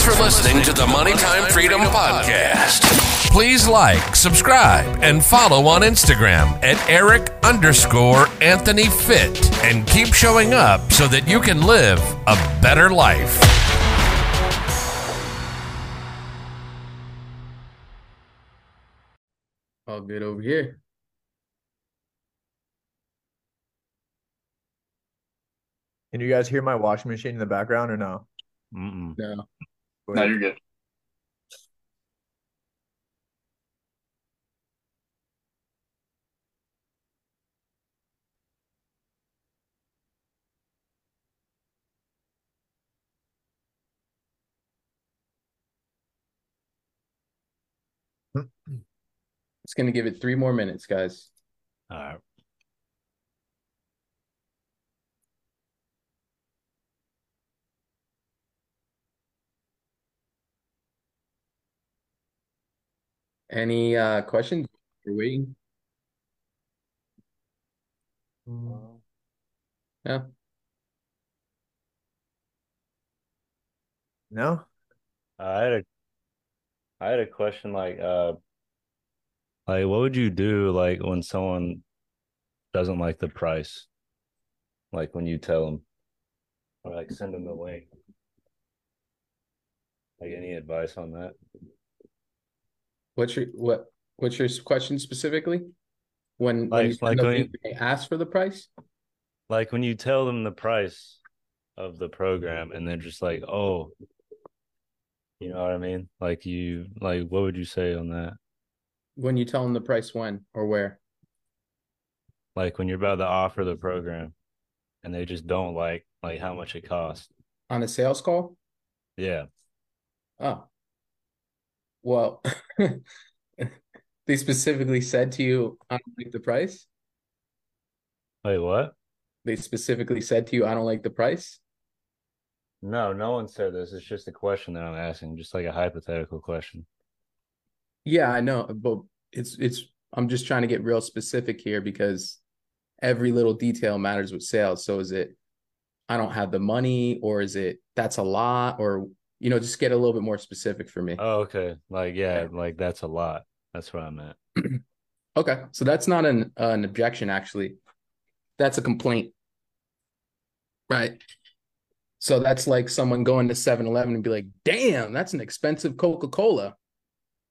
Thanks for listening to the Money Time Freedom Podcast. Please like, subscribe, and follow on Instagram at Eric underscore Anthony Fit and keep showing up so that you can live a better life. All good over here. Can you guys hear my washing machine in the background or no? Mm-mm. No. No, you're good. It's gonna give it three more minutes, guys. All right. Any uh questions? We're waiting. Yeah. No? I had a I had a question like uh like what would you do like when someone doesn't like the price? Like when you tell them or like send them the link. Like any advice on that? What's your what what's your question specifically? When when you Like- when link, they ask for the price? Like when you tell them the price of the program and they're just like, "Oh, you know what I mean?" Like you like what would you say on that? When you tell them the price when or where? Like when you're about to offer the program and they just don't like like how much it costs. On a sales call? Yeah. Oh. Well, they specifically said to you, I don't like the price. Wait, what? They specifically said to you, I don't like the price. No, no one said this. It's just a question that I'm asking, just like a hypothetical question. Yeah, I know, but it's it's I'm just trying to get real specific here because every little detail matters with sales. So is it I don't have the money or is it that's a lot or you know, just get a little bit more specific for me. Oh, okay. Like, yeah, like that's a lot. That's what I'm at. Okay. So that's not an uh, an objection actually. That's a complaint. Right. So that's like someone going to 7-Eleven and be like, "Damn, that's an expensive Coca-Cola."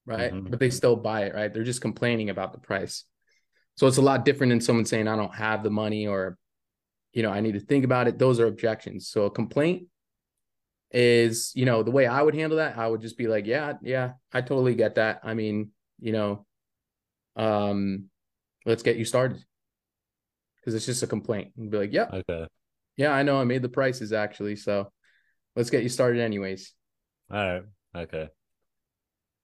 Right? Mhm. But they still buy it, right? They're just complaining about the price. So it's a lot different than someone saying, "I don't have the money," or, you know, "I need to think about it." Those are objections. So a complaint is, you know, the way I would handle that, I would just be like, "Yeah, yeah, I totally get that. I mean, you know, um, let's get you started." Because it's just a complaint. And be like, "Yeah, Okay. yeah, I know. I made the prices actually, so let's get you started anyways." All right. Okay.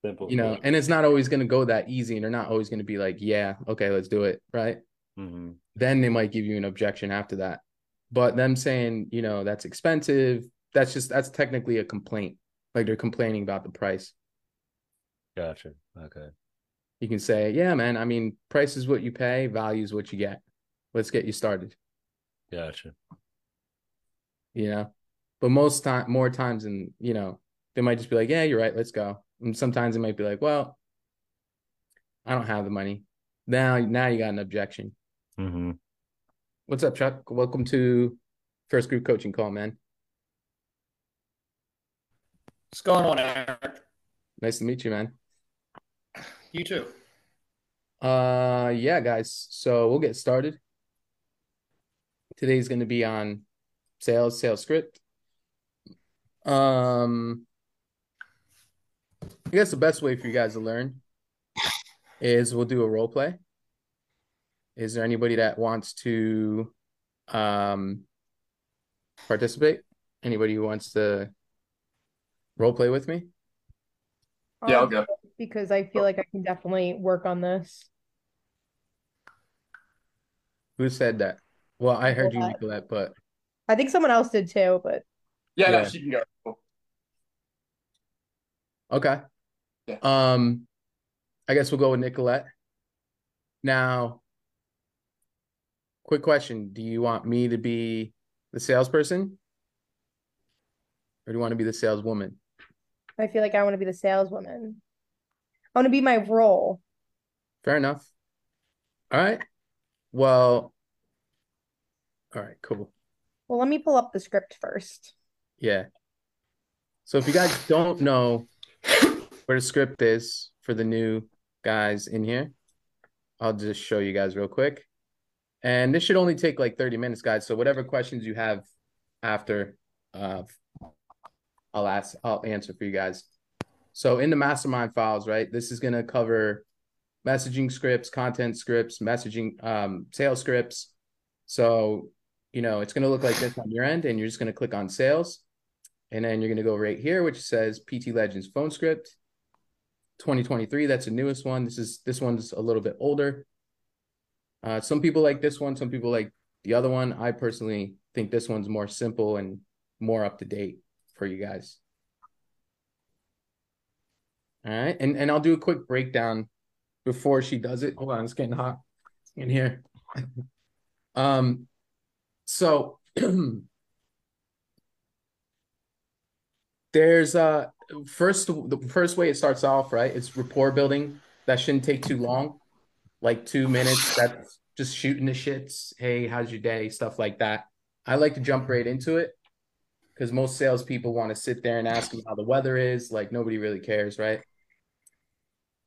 Simple. You know, and it's not always going to go that easy, and they're not always going to be like, "Yeah, okay, let's do it," right? hmm then they might give you an objection after that. But them saying, you know, that's expensive, that's just that's technically a complaint. Like they're complaining about the price. Gotcha. Okay. You can say, yeah, man, I mean, price is what you pay, value is what you get. Let's get you started, Gotcha. you know. But most time more times than, you know, they might just be like, Yeah, you're right, let's go. And sometimes it might be like, Well, I don't have the money. Now now you got an objection. hmm What's up, Chuck? Welcome to first group coaching call, man. What's going on, Eric? Nice to meet you, man. You too. Uh yeah, guys. So we'll get started. Today's going to be on sales, sales script. Um I guess the best way for you guys to learn is we'll do a role play. Is there anybody that wants to um participate? Anybody who wants to role play with me? Yeah, I'll Um, go. Because I feel like I can definitely work on this. Who said that? Well, I heard you, Nicolette. Nicolette, but I think someone else did too, but Yeah, Yeah. no, she can go. Okay. Yeah. Um, I guess we'll go with Nicolette. Now, quick question. Do you want me to be the salesperson? Or do you want to be the saleswoman? I feel like I want to be the saleswoman. I want to be my role. Fair enough. All right. Well, all right, cool. Well, let me pull up the script first. Yeah. So if you guys don't know where the script is for the new guys in here, I'll just show you guys real quick. And this should only take like 30 minutes, guys. So whatever questions you have after, uh, I'll ask, I'll answer for you guys. So in the mastermind files, right, this is going to cover messaging scripts, content scripts, messaging, um, sales scripts. So, you know, it's going to look like this on your end, and you're just going to click on sales. And then you're going to go right here, which says PT Legends phone script 2023. That's the newest one. This is this one's a little bit older. Uh, some people like this one, some people like the other one. I personally think this one's more simple and more up to date for you guys. All right, and and I'll do a quick breakdown before she does it. Hold on, it's getting hot in here. um, so there's uh first the first way it starts off right it's rapport building that shouldn't take too long like two minutes that's just shooting the shits hey how's your day stuff like that i like to jump right into it because most salespeople want to sit there and ask you how the weather is like nobody really cares right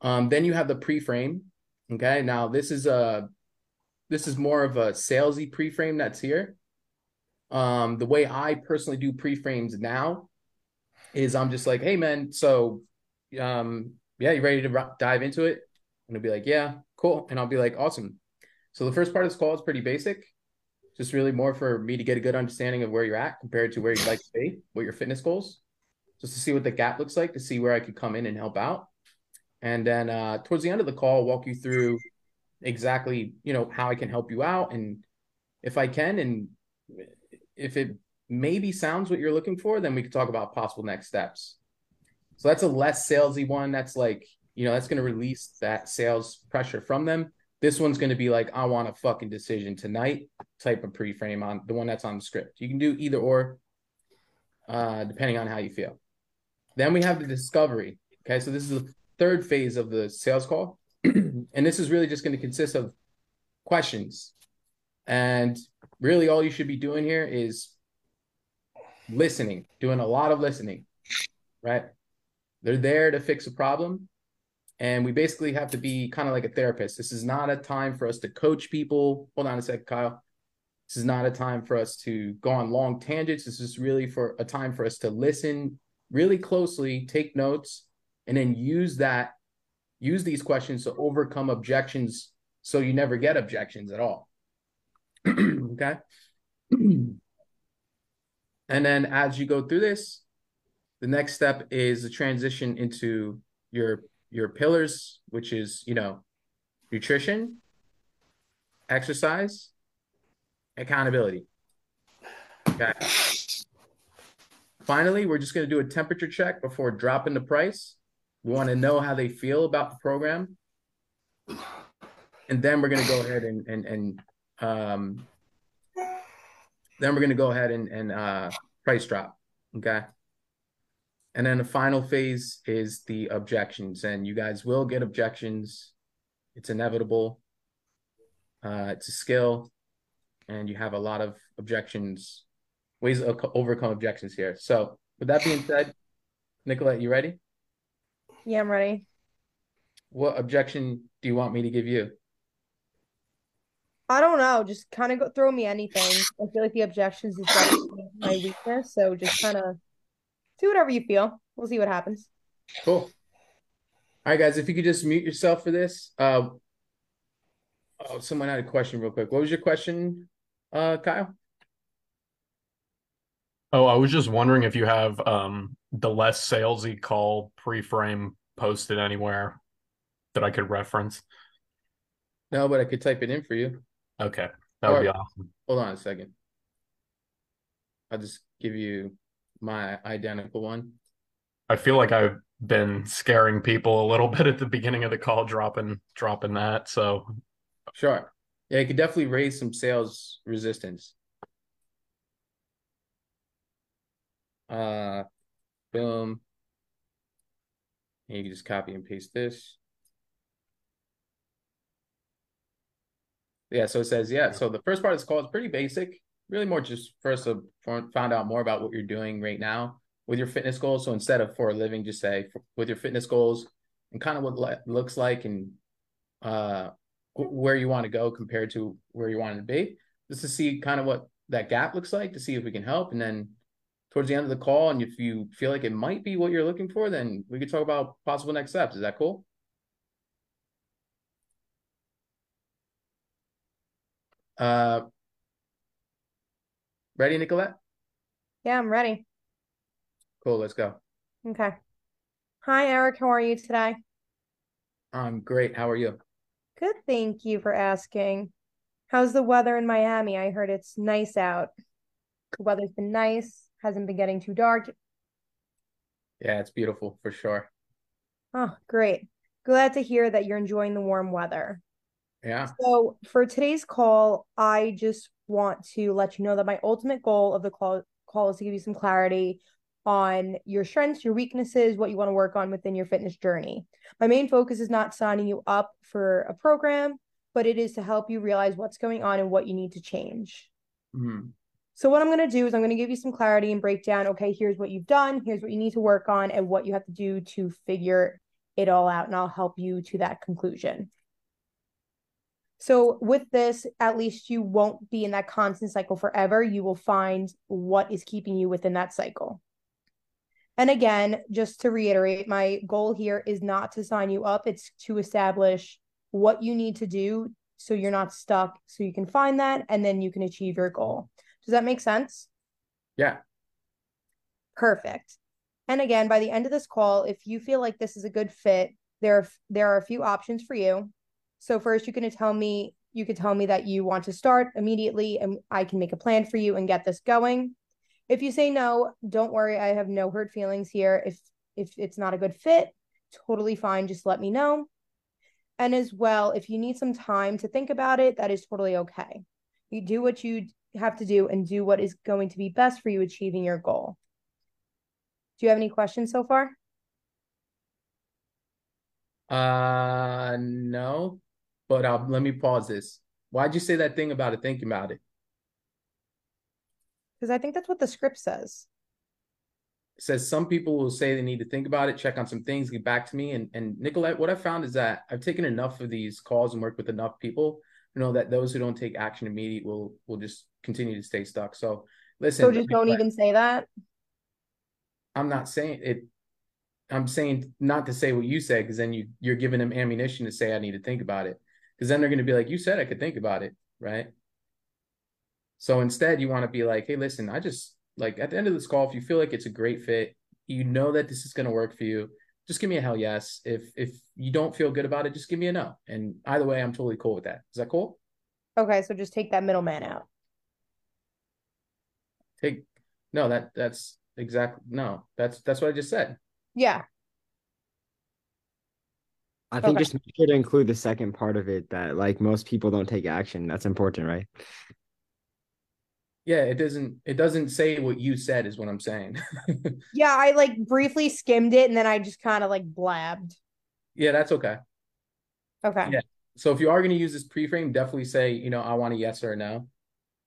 um then you have the pre-frame okay now this is a this is more of a salesy pre-frame that's here um the way i personally do pre-frames now is I'm just like, hey man, so um yeah, you ready to dive into it? And it'll be like, yeah, cool. And I'll be like, awesome. So the first part of this call is pretty basic, just really more for me to get a good understanding of where you're at compared to where you'd like to be, what your fitness goals, just to see what the gap looks like, to see where I could come in and help out. And then uh, towards the end of the call, I'll walk you through exactly, you know, how I can help you out, and if I can, and if it maybe sounds what you're looking for, then we could talk about possible next steps. So that's a less salesy one. That's like, you know, that's going to release that sales pressure from them. This one's going to be like, I want a fucking decision tonight type of pre-frame on the one that's on the script. You can do either or, uh, depending on how you feel. Then we have the discovery. Okay. So this is the third phase of the sales call. and this is really just going to consist of questions. And really all you should be doing here is listening, doing a lot of listening, right? They're there to fix a problem. And we basically have to be kind of like a therapist. This is not a time for us to coach people. Hold on a second, Kyle. This is not a time for us to go on long tangents. This is really for a time for us to listen really closely, take notes, and then use that, use these questions to overcome objections so you never get objections at all. okay. And then as you go through this, the next step is the transition into your your pillars, which is, you know, nutrition, exercise, accountability. Okay. Finally, we're just going to do a temperature check before dropping the price. We want to know how they feel about the program. And then we're going to go ahead and and and um then we're going to go ahead and, and uh, price drop. Okay. And then the final phase is the objections. And you guys will get objections. It's inevitable. Uh, it's a skill. And you have a lot of objections, ways to overcome objections here. So, with that being said, Nicolette, you ready? Yeah, I'm ready. What objection do you want me to give you? I don't know. Just kind of go throw me anything. I feel like the objections is definitely my weakness. So just kind of do whatever you feel. We'll see what happens. Cool. All right, guys. If you could just mute yourself for this. Uh, oh, someone had a question real quick. What was your question, uh, Kyle? Oh, I was just wondering if you have um the less salesy call pre-frame posted anywhere that I could reference. No, but I could type it in for you. Okay, that would be awesome. Hold on a second. I'll just give you my identical one. I feel like I've been scaring people a little bit at the beginning of the call, dropping dropping that. So Sure. Yeah, it could definitely raise some sales resistance. Uh, boom. And you can just copy and paste this. Yeah, so it says, yeah. So the first part of this call is pretty basic, really more just first of found out more about what you're doing right now with your fitness goals. So instead of for a living, just say for, with your fitness goals and kind of what it looks like and uh, where you want to go compared to where you want to be, just to see kind of what that gap looks like to see if we can help. And then towards the end of the call, and if you feel like it might be what you're looking for, then we could talk about possible next steps. Is that cool? Uh, ready, Nicolette? Yeah, I'm ready. Cool, let's go. Okay. Hi, Eric. How are you today? I'm great. How are you? Good, thank you for asking. How's the weather in Miami? I heard it's nice out. The weather's been nice, hasn't been getting too dark. Yeah, it's beautiful for sure. Oh, great. Glad to hear that you're enjoying the warm weather. Yeah. So, for today's call, I just want to let you know that my ultimate goal of the call, call is to give you some clarity on your strengths, your weaknesses, what you want to work on within your fitness journey. My main focus is not signing you up for a program, but it is to help you realize what's going on and what you need to change. Mm-hmm. So, what I'm going to do is I'm going to give you some clarity and break down okay, here's what you've done, here's what you need to work on, and what you have to do to figure it all out. And I'll help you to that conclusion. So, with this, at least you won't be in that constant cycle forever. You will find what is keeping you within that cycle. And again, just to reiterate, my goal here is not to sign you up, it's to establish what you need to do so you're not stuck, so you can find that and then you can achieve your goal. Does that make sense? Yeah. Perfect. And again, by the end of this call, if you feel like this is a good fit, there are, there are a few options for you. So first, you can tell me you could tell me that you want to start immediately, and I can make a plan for you and get this going. If you say no, don't worry. I have no hurt feelings here. If if it's not a good fit, totally fine. Just let me know. And as well, if you need some time to think about it, that is totally okay. You do what you have to do and do what is going to be best for you achieving your goal. Do you have any questions so far? Uh, no. But uh, let me pause this. Why'd you say that thing about it? Thinking about it. Because I think that's what the script says. It says some people will say they need to think about it, check on some things, get back to me. And and Nicolette, what I found is that I've taken enough of these calls and worked with enough people to know that those who don't take action immediate will will just continue to stay stuck. So listen. So just don't even say that. I'm not saying it. I'm saying not to say what you said because then you you're giving them ammunition to say I need to think about it because then they're going to be like, you said I could think about it, right? So instead, you want to be like, hey, listen, I just like at the end of this call, if you feel like it's a great fit, you know that this is going to work for you, just give me a hell yes. If if you don't feel good about it, just give me a no. And either way, I'm totally cool with that. Is that cool? Okay, so just take that middleman out. Take no, that that's exactly no. That's that's what I just said. Yeah. I think Okay. just make sure to include the second part of it that like most people don't take action. That's important, right? Yeah, it doesn't it doesn't say what you said is what I'm saying. Yeah, I like briefly skimmed it and then I just kind of like blabbed. yeah, that's okay. Okay. Yeah. So if you are going to use this pre-frame, definitely say, you know, I want a yes or a no.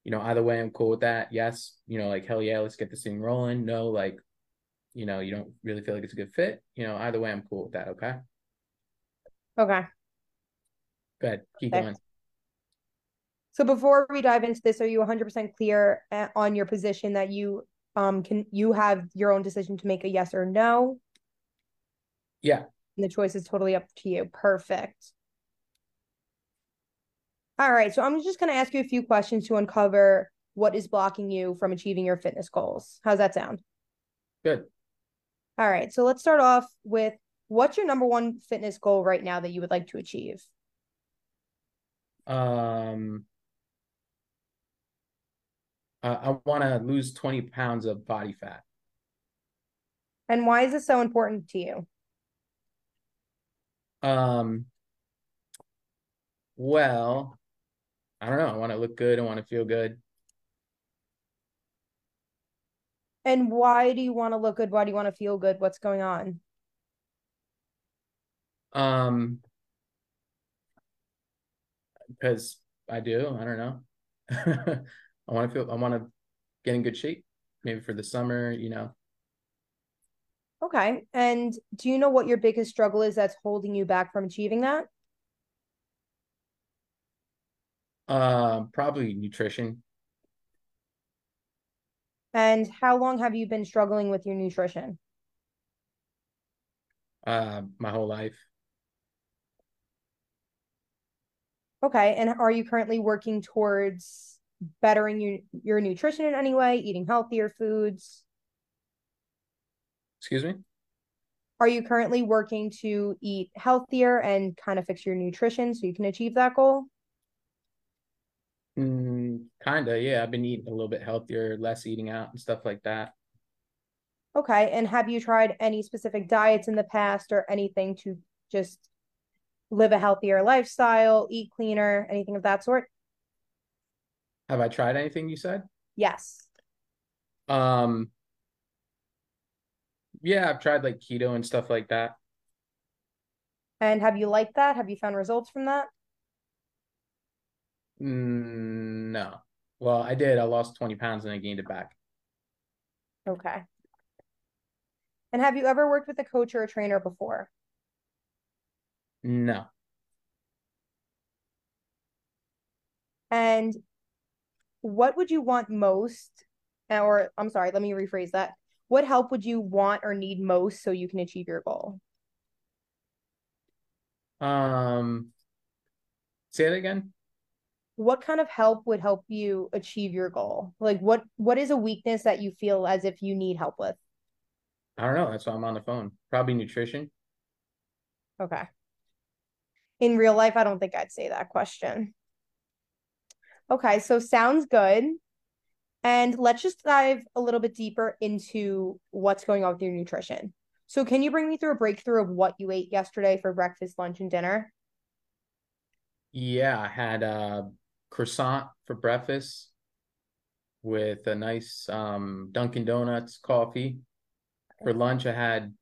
You know, either way, I'm cool with that. Yes, you know, like hell yeah, let's get this thing rolling. No, like, you know, you don't really feel like it's a good fit. You know, either way, I'm cool with that. Okay. Okay. Good. Keep Perfect. going. So before we dive into this, are you 100% clear uh, on your position that you um can you have your own decision to make a yes or no? Yeah. And the choice is totally up to you. Perfect. All right, so I'm just going to ask you a few questions to uncover what is blocking you from achieving your fitness goals. How's that sound? Good. All right, so let's start off with what's your number one fitness goal right now that you would like to achieve? Um, uh, I want to lose 20 pounds of body fat. And why is this so important to you? Um, well, I don't know. I want to look good. I want to feel good. And why do you want to look good? Why do you want to feel good? What's going on? Um, because I do. I don't know. I want to feel. I want to get in good shape. Maybe for the summer. You know. Okay. And do you know what your biggest struggle is that's holding you back from achieving that? Um, probably nutrition. And how long have you been struggling with your nutrition? Uh, my whole life. Okay. And are you currently working towards bettering your, your nutrition in any way, eating healthier foods? Excuse me. Are you currently working to eat healthier and kind of fix your nutrition so you can achieve that goal? Mm, kinda. Yeah, I've been eating a little bit healthier, less eating out and stuff like that. Okay. And have you tried any specific diets in the past or anything to just live a healthier lifestyle, eat cleaner, anything of that sort? Have I tried anything you said? Yes. Um, yeah, I've tried like keto and stuff like that. And have you liked that? Have you found results from that? Mm, no. Well, I did. I lost 20 pounds and I gained it back. Okay. And have you ever worked with a coach or a trainer before? No. And what would you want most? Or I'm sorry, let me rephrase that. What help would you want or need most so you can achieve your goal? Um, say it again. What kind of help would help you achieve your goal? Like what what is a weakness that you feel as if you need help with? I don't know. That's why I'm on the phone. Probably nutrition. Okay. In real life, I don't think I'd say that question. Okay, so sounds good. And let's just dive a little bit deeper into what's going on with your nutrition. So, can you bring me through a breakthrough of what you ate yesterday for breakfast, lunch, and dinner? Yeah, I had a croissant for breakfast with a nice um, Dunkin' Donuts coffee. For lunch, I had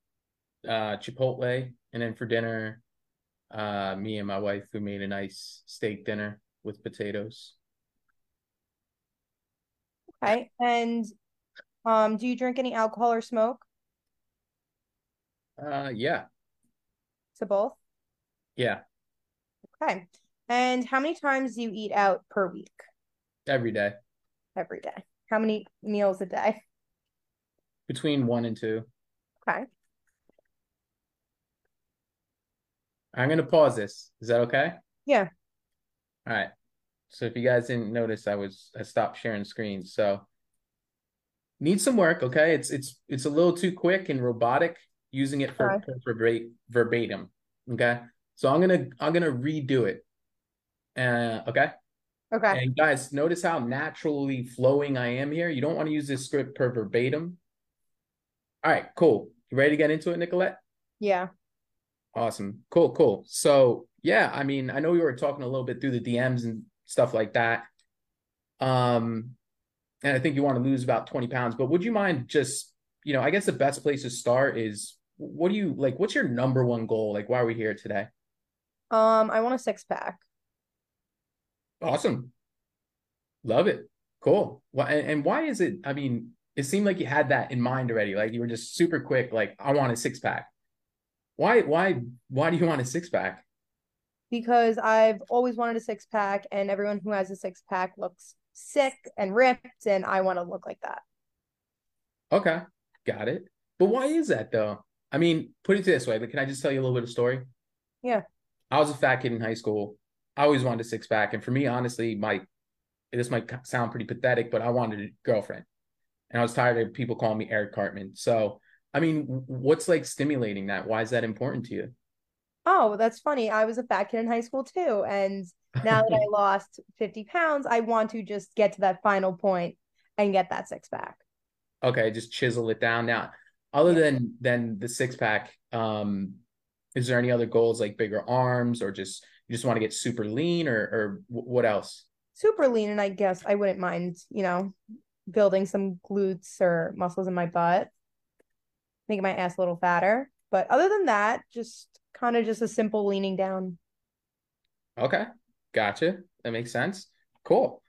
uh, Chipotle, and then for dinner, uh, me and my wife we made a nice steak dinner with potatoes. Okay. And um, do you drink any alcohol or smoke? Uh, yeah, To both? yeah, Okay. And how many times do you eat out per week? every day Every day. How many meals a day? between one and two. Okay. I'm gonna pause this. Is that okay? Yeah. All right. So if you guys didn't notice, I was I stopped sharing screens. So need some work, okay? It's it's it's a little too quick and robotic using it for, Okay. for verbatim. Okay. So I'm gonna I'm gonna redo it. Uh okay. Okay. And guys, notice how naturally flowing I am here. You don't want to use this script per verbatim. All right, cool. You ready to get into it, Nicolette? Yeah. Awesome. Cool, cool. So yeah, I mean, I know we were talking a little bit through the DMs and stuff like that. Um, and I think you want to lose about 20 pounds, but would you mind just, you know, I guess the best place to start is what do you like, what's your number one goal? Like, why are we here today? Um, I want a six pack. Awesome. Love it. Cool. Why and, and why is it? I mean, it seemed like you had that in mind already. Like you were just super quick, like, I want a six pack. Why, why, why do you want a six pack? because I've always wanted a six pack, and everyone who has a six pack looks sick and ripped, and I want to look like that. Okay, got it. But why is that though? I mean, put it this way. Like, can I just tell you a little bit of story? Yeah. I was a fat kid in high school. I always wanted a six pack, and for me, honestly, my this might sound pretty pathetic, but I wanted a girlfriend, and I was tired of people calling me Eric Cartman. So, I mean, what's like stimulating that? Why is that important to you? Oh, that's funny. I was a fat kid in high school too, and now that I lost 50 pounds, I want to just get to that final point and get that six pack. okay, just chisel it down. Now, other Yeah. than than the six pack, um, is there any other goals like bigger arms or just you just want to get super lean or or what else? Super lean, and I guess I wouldn't mind, you know, building some glutes or muscles in my butt, making my ass a little fatter. But other than that, just kind of just a simple leaning down. Okay. Gotcha. That makes sense. Cool.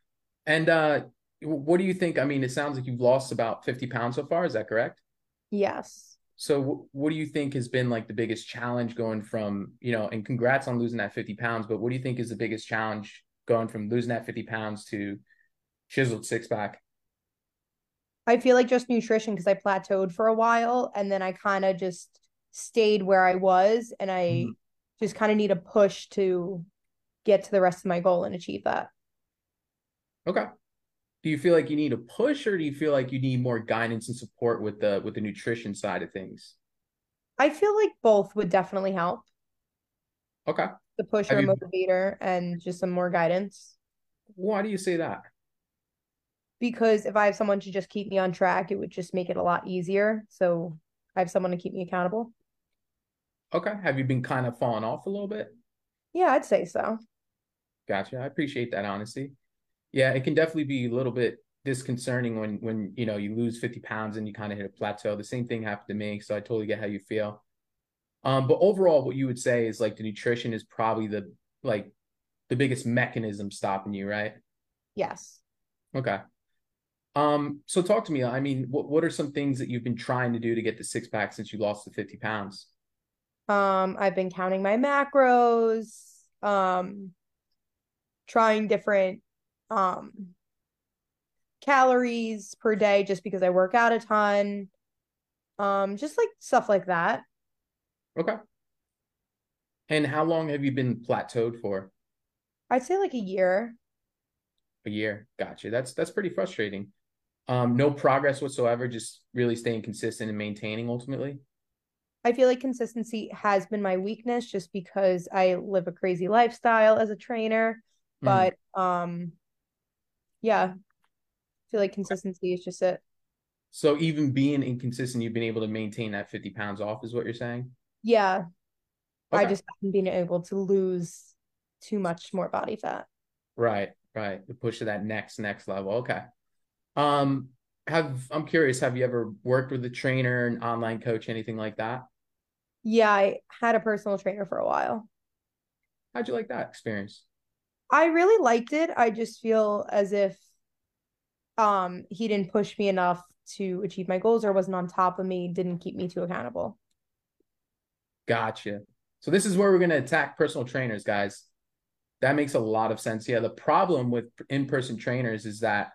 And uh what do you think? I mean, it sounds like you've lost about 50 pounds so far. Is that correct? Yes. So what do you think has been like the biggest challenge going from, you know, and congrats on losing that 50 pounds, but what do you think is the biggest challenge going from losing that 50 pounds to chiseled six pack? I feel like just nutrition because I plateaued for a while and then I kind of just stayed where I was and I Mhm. just kind of need a push to get to the rest of my goal and achieve that. Okay. Do you feel like you need a push or do you feel like you need more guidance and support with the with the nutrition side of things? I feel like both would definitely help. Okay. The push or you- motivator and just some more guidance. Why do you say that? Because if I have someone to just keep me on track, it would just make it a lot easier. So I have someone to keep me accountable. Okay. Have you been kind of falling off a little bit? Yeah, I'd say so. Gotcha. I appreciate that honesty. Yeah, it can definitely be a little bit disconcerting when when you know you lose 50 pounds and you kind of hit a plateau. The same thing happened to me, so I totally get how you feel. Um, but overall, what you would say is like the nutrition is probably the like the biggest mechanism stopping you, right? Yes. Okay. Um, so talk to me. I mean, what what are some things that you've been trying to do to get the six pack since you lost the 50 pounds? Um, I've been counting my macros, um, trying different um calories per day just because I work out a ton. Um, just like stuff like that. Okay. And how long have you been plateaued for? I'd say like a year. A year. Gotcha. That's that's pretty frustrating. Um, no progress whatsoever, just really staying consistent and maintaining ultimately. I feel like consistency has been my weakness just because I live a crazy lifestyle as a trainer. Mhm. But um yeah, I feel like consistency is just it. So even being inconsistent, you've been able to maintain that 50 pounds off, is what you're saying? Yeah, I just haven't been able to lose too much more body fat. Right, right. The push to that next next level. Okay. Um, have I'm curious, have you ever worked with a trainer, an online coach, anything like that? Yeah, I had a personal trainer for a while. How'd you like that experience? I really liked it. I just feel as if um he didn't push me enough to achieve my goals or wasn't on top of me, didn't keep me too accountable. Gotcha. So this is where we're going to attack personal trainers, guys. That makes a lot of sense. Yeah, the problem with in-person trainers is that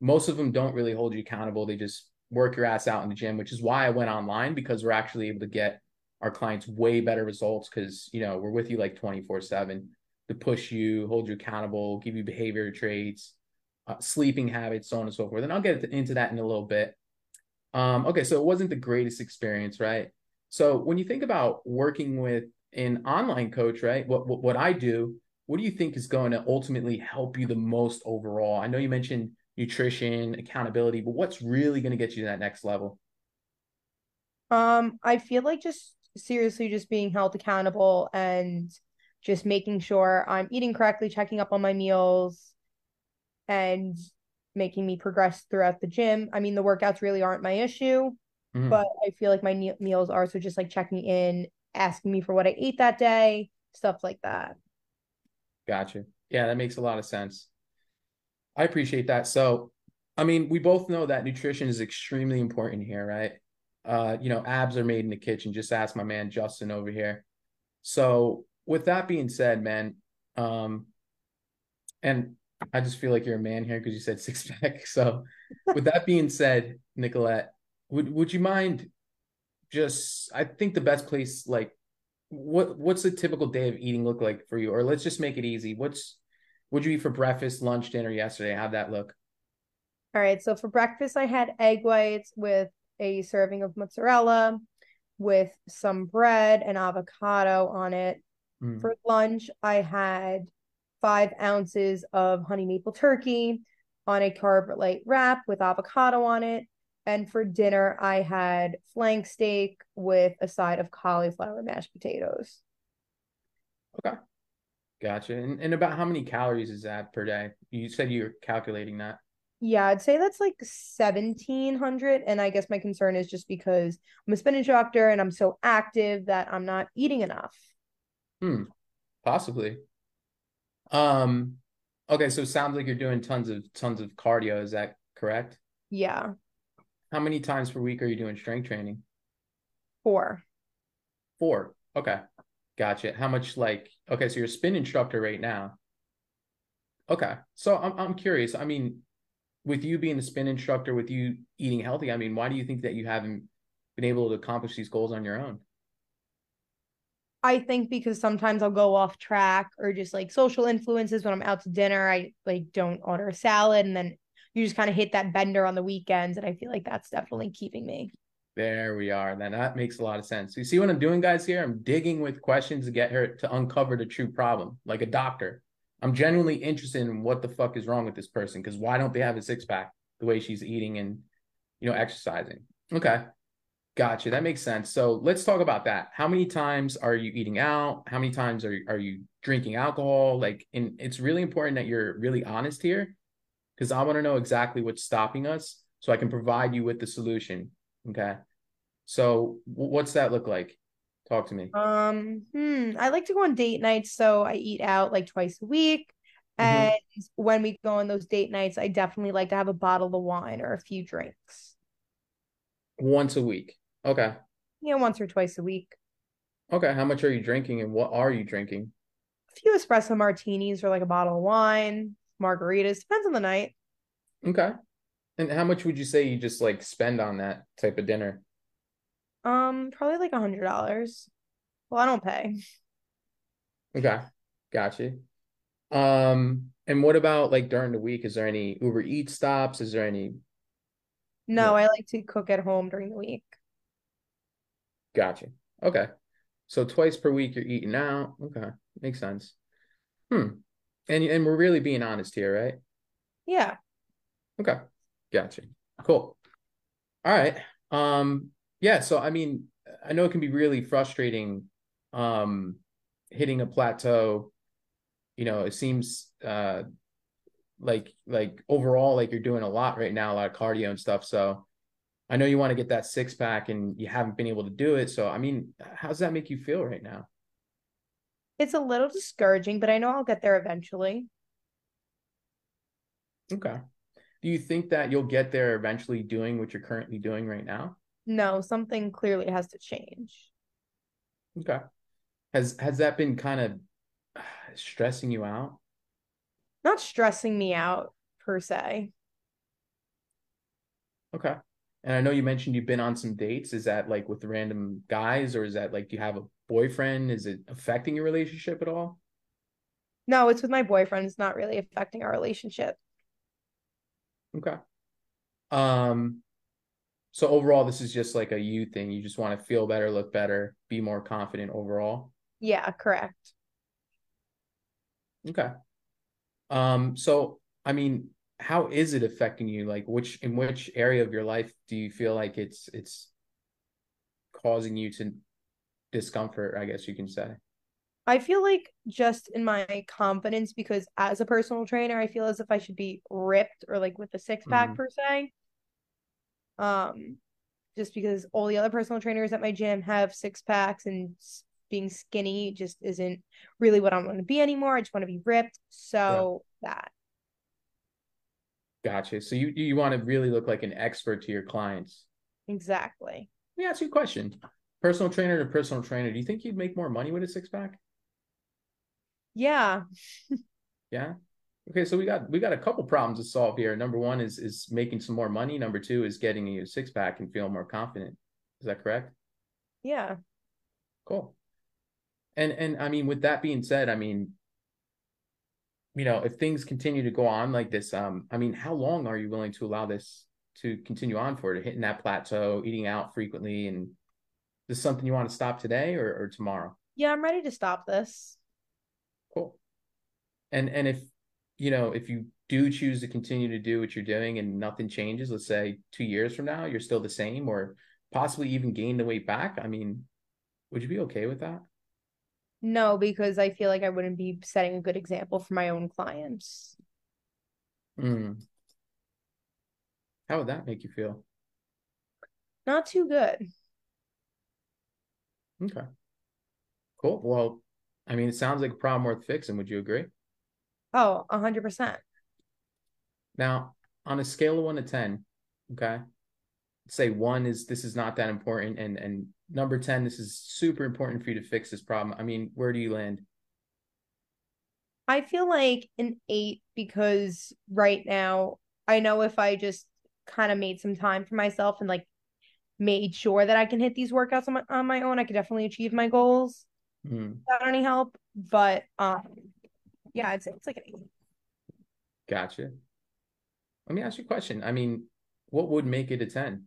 most of them don't really hold you accountable. They just work your ass out in the gym, which is why I went online because we're actually able to get our clients way better results because, you know, we're with you like 24/7 to push you, hold you accountable, give you behavior traits, uh, sleeping habits, so on and so forth. And I'll get into that in a little bit. Um, okay, so it wasn't the greatest experience, right? So when you think about working with an online coach, right? What, what what I do, what do you think is going to ultimately help you the most overall? I know you mentioned nutrition, accountability, but what's really going to get you to that next level? Um, I feel like just seriously just being held accountable and just making sure I'm eating correctly, checking up on my meals, and making me progress throughout the gym. I mean, the workouts really aren't my issue, Mhm. but I feel like my meals are. So just like checking in, asking me for what I ate that day, stuff like that. Gotcha. Yeah, that makes a lot of sense. I appreciate that. So, I mean, we both know that nutrition is extremely important here, right? Uh, you know, abs are made in the kitchen. Just ask my man Justin over here. So, with that being said, man, um, and I just feel like you're a man here because you said six pack. So, with that being said, Nicolette, would would you mind just? I think the best place, like, what what's a typical day of eating look like for you? Or let's just make it easy. What's what'd you eat for breakfast, lunch, dinner yesterday? How'd that look? All right. So for breakfast, I had egg whites with a serving of mozzarella with some bread and avocado on it. Mm. For lunch, I had five ounces of honey maple turkey on a carb light wrap with avocado on it. And for dinner, I had flank steak with a side of cauliflower mashed potatoes. Okay. Gotcha. And, and about how many calories is that per day? You said you're calculating that. Yeah, I'd say that's like 1700. And I guess my concern is just because I'm a spin instructor and I'm so active that I'm not eating enough. Hmm, possibly. Um, okay, so it sounds like you're doing tons of tons of cardio. Is that correct? Yeah, How many times per week are you doing strength training? four. Four. Okay, gotcha. How much like okay, so you're a spin instructor right now. Okay, so I'm I'm curious. I mean, with you being a spin instructor, with you eating healthy, I mean, why do you think that you haven't been able to accomplish these goals on your own? I think because sometimes I'll go off track or just like social influences when I'm out to dinner, I like don't order a salad and then you just kind of hit that bender on the weekends. And I feel like that's definitely keeping me. There we are. Then that makes a lot of sense. You see what I'm doing, guys? Here, I'm digging with questions to get her to uncover the true problem, like a doctor. I'm genuinely interested in what the fuck is wrong with this person because why don't they have a six pack the way she's eating and you know exercising? Okay, gotcha. That makes sense. So let's talk about that. How many times are you eating out? How many times are are you drinking alcohol? Like, and it's really important that you're really honest here because I want to know exactly what's stopping us so I can provide you with the solution. Okay. So what's that look like? Talk to me. Um, hmm, I like to go on date nights, so I eat out like twice a week. Mhm. And when we go on those date nights, I definitely like to have a bottle of wine or a few drinks. Once a week. Okay. Yeah, once or twice a week. Okay. How much are you drinking and what are you drinking? A few espresso martinis or like a bottle of wine, margaritas, depends on the night. Okay. And how much would you say you just like spend on that type of dinner? Um, probably like a hundred dollars. Well, I don't pay. Okay. Gotcha. Um, and what about like during the week? Is there any Uber Eats stops? Is there any No, Yeah. I like to cook at home during the week. Gotcha. Okay. So twice per week you're eating out. Okay. Makes sense. Hmm. And and we're really being honest here, right? Yeah. Okay. Gotcha. Cool. All right. Um, yeah, so I mean, I know it can be really frustrating um hitting a plateau. You know, it seems uh like like overall like you're doing a lot right now, a lot of cardio and stuff. So I know you want to get that six pack and you haven't been able to do it. So I mean, how does that make you feel right now? It's a little discouraging, but I know I'll get there eventually. Okay. Do you think that you'll get there eventually doing what you're currently doing right now? No, something clearly has to change. Okay. Has has that been kind of stressing you out? Not stressing me out per se. Okay. And I know you mentioned you've been on some dates. Is that like with random guys or is that like do you have a boyfriend? Is it affecting your relationship at all? No, it's with my boyfriend. It's not really affecting our relationship. Okay. Um so overall this is just like a you thing. You just want to feel better, look better, be more confident overall. Yeah, correct. Okay. Um, so I mean, how is it affecting you? Like which in which area of your life do you feel like it's it's causing you to discomfort, I guess you can say. I feel like just in my confidence because as a personal trainer, I feel as if I should be ripped or like with a six pack Mhm. per se. Um, just because all the other personal trainers at my gym have six packs and being skinny just isn't really what I want to be anymore. I just want to be ripped. So that Gotcha. So you you want to really look like an expert to your clients. exactly. Let me ask you a question. Personal trainer to personal trainer, do you think you'd make more money with a six pack? Yeah. Yeah. Okay, so we got we got a couple problems to solve here. Number one is is making some more money. Number two is getting a six pack and feeling more confident. Is that correct? Yeah. Cool. And and I mean, with that being said, I mean, you know, if things continue to go on like this, um, I mean, how long are you willing to allow this to continue on for, to hitting that plateau, eating out frequently, and this is something you want to stop today or, or tomorrow? Yeah, I'm ready to stop this. And and if you know, if you do choose to continue to do what you're doing and nothing changes, let's say two years from now, you're still the same or possibly even gain the weight back. I mean, would you be okay with that? No, because I feel like I wouldn't be setting a good example for my own clients. Mm. How would that make you feel? Not too good. Okay. Cool. Well, I mean, it sounds like a problem worth fixing. Would you agree? Oh, a hundred percent. Now, on a scale of one to ten, okay, say one is this is not that important, and and number ten, this is super important for you to fix this problem. I mean, where do you land? I feel like an eight because right now I know if I just kind of made some time for myself and like made sure that I can hit these workouts on my, on my own, I could definitely achieve my goals Hmm, without any help. But um, yeah, it's it's like an eight. gotcha. Let me ask you a question. I mean, what would make it a ten?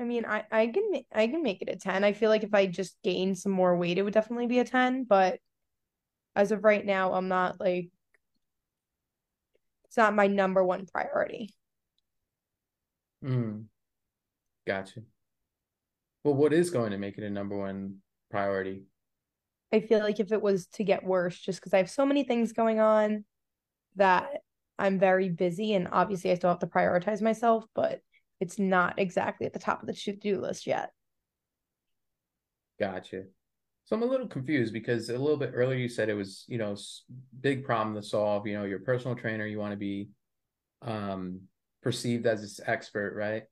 I mean, I I can ma- I can make it a ten. I feel like if I just gained some more weight, it would definitely be a ten. But as of right now, I'm not like it's not my number one priority. Hmm. Gotcha. Well, what is going to make it a number one priority? I feel like if it was to get worse, just because I have so many things going on that I'm very busy, and obviously I still have to prioritize myself, but it's not exactly at the top of the to-do list yet. Gotcha. So I'm a little confused because a little bit earlier you said it was, you know, big problem to solve. You know, your personal trainer, you want to be um, perceived as this expert, right?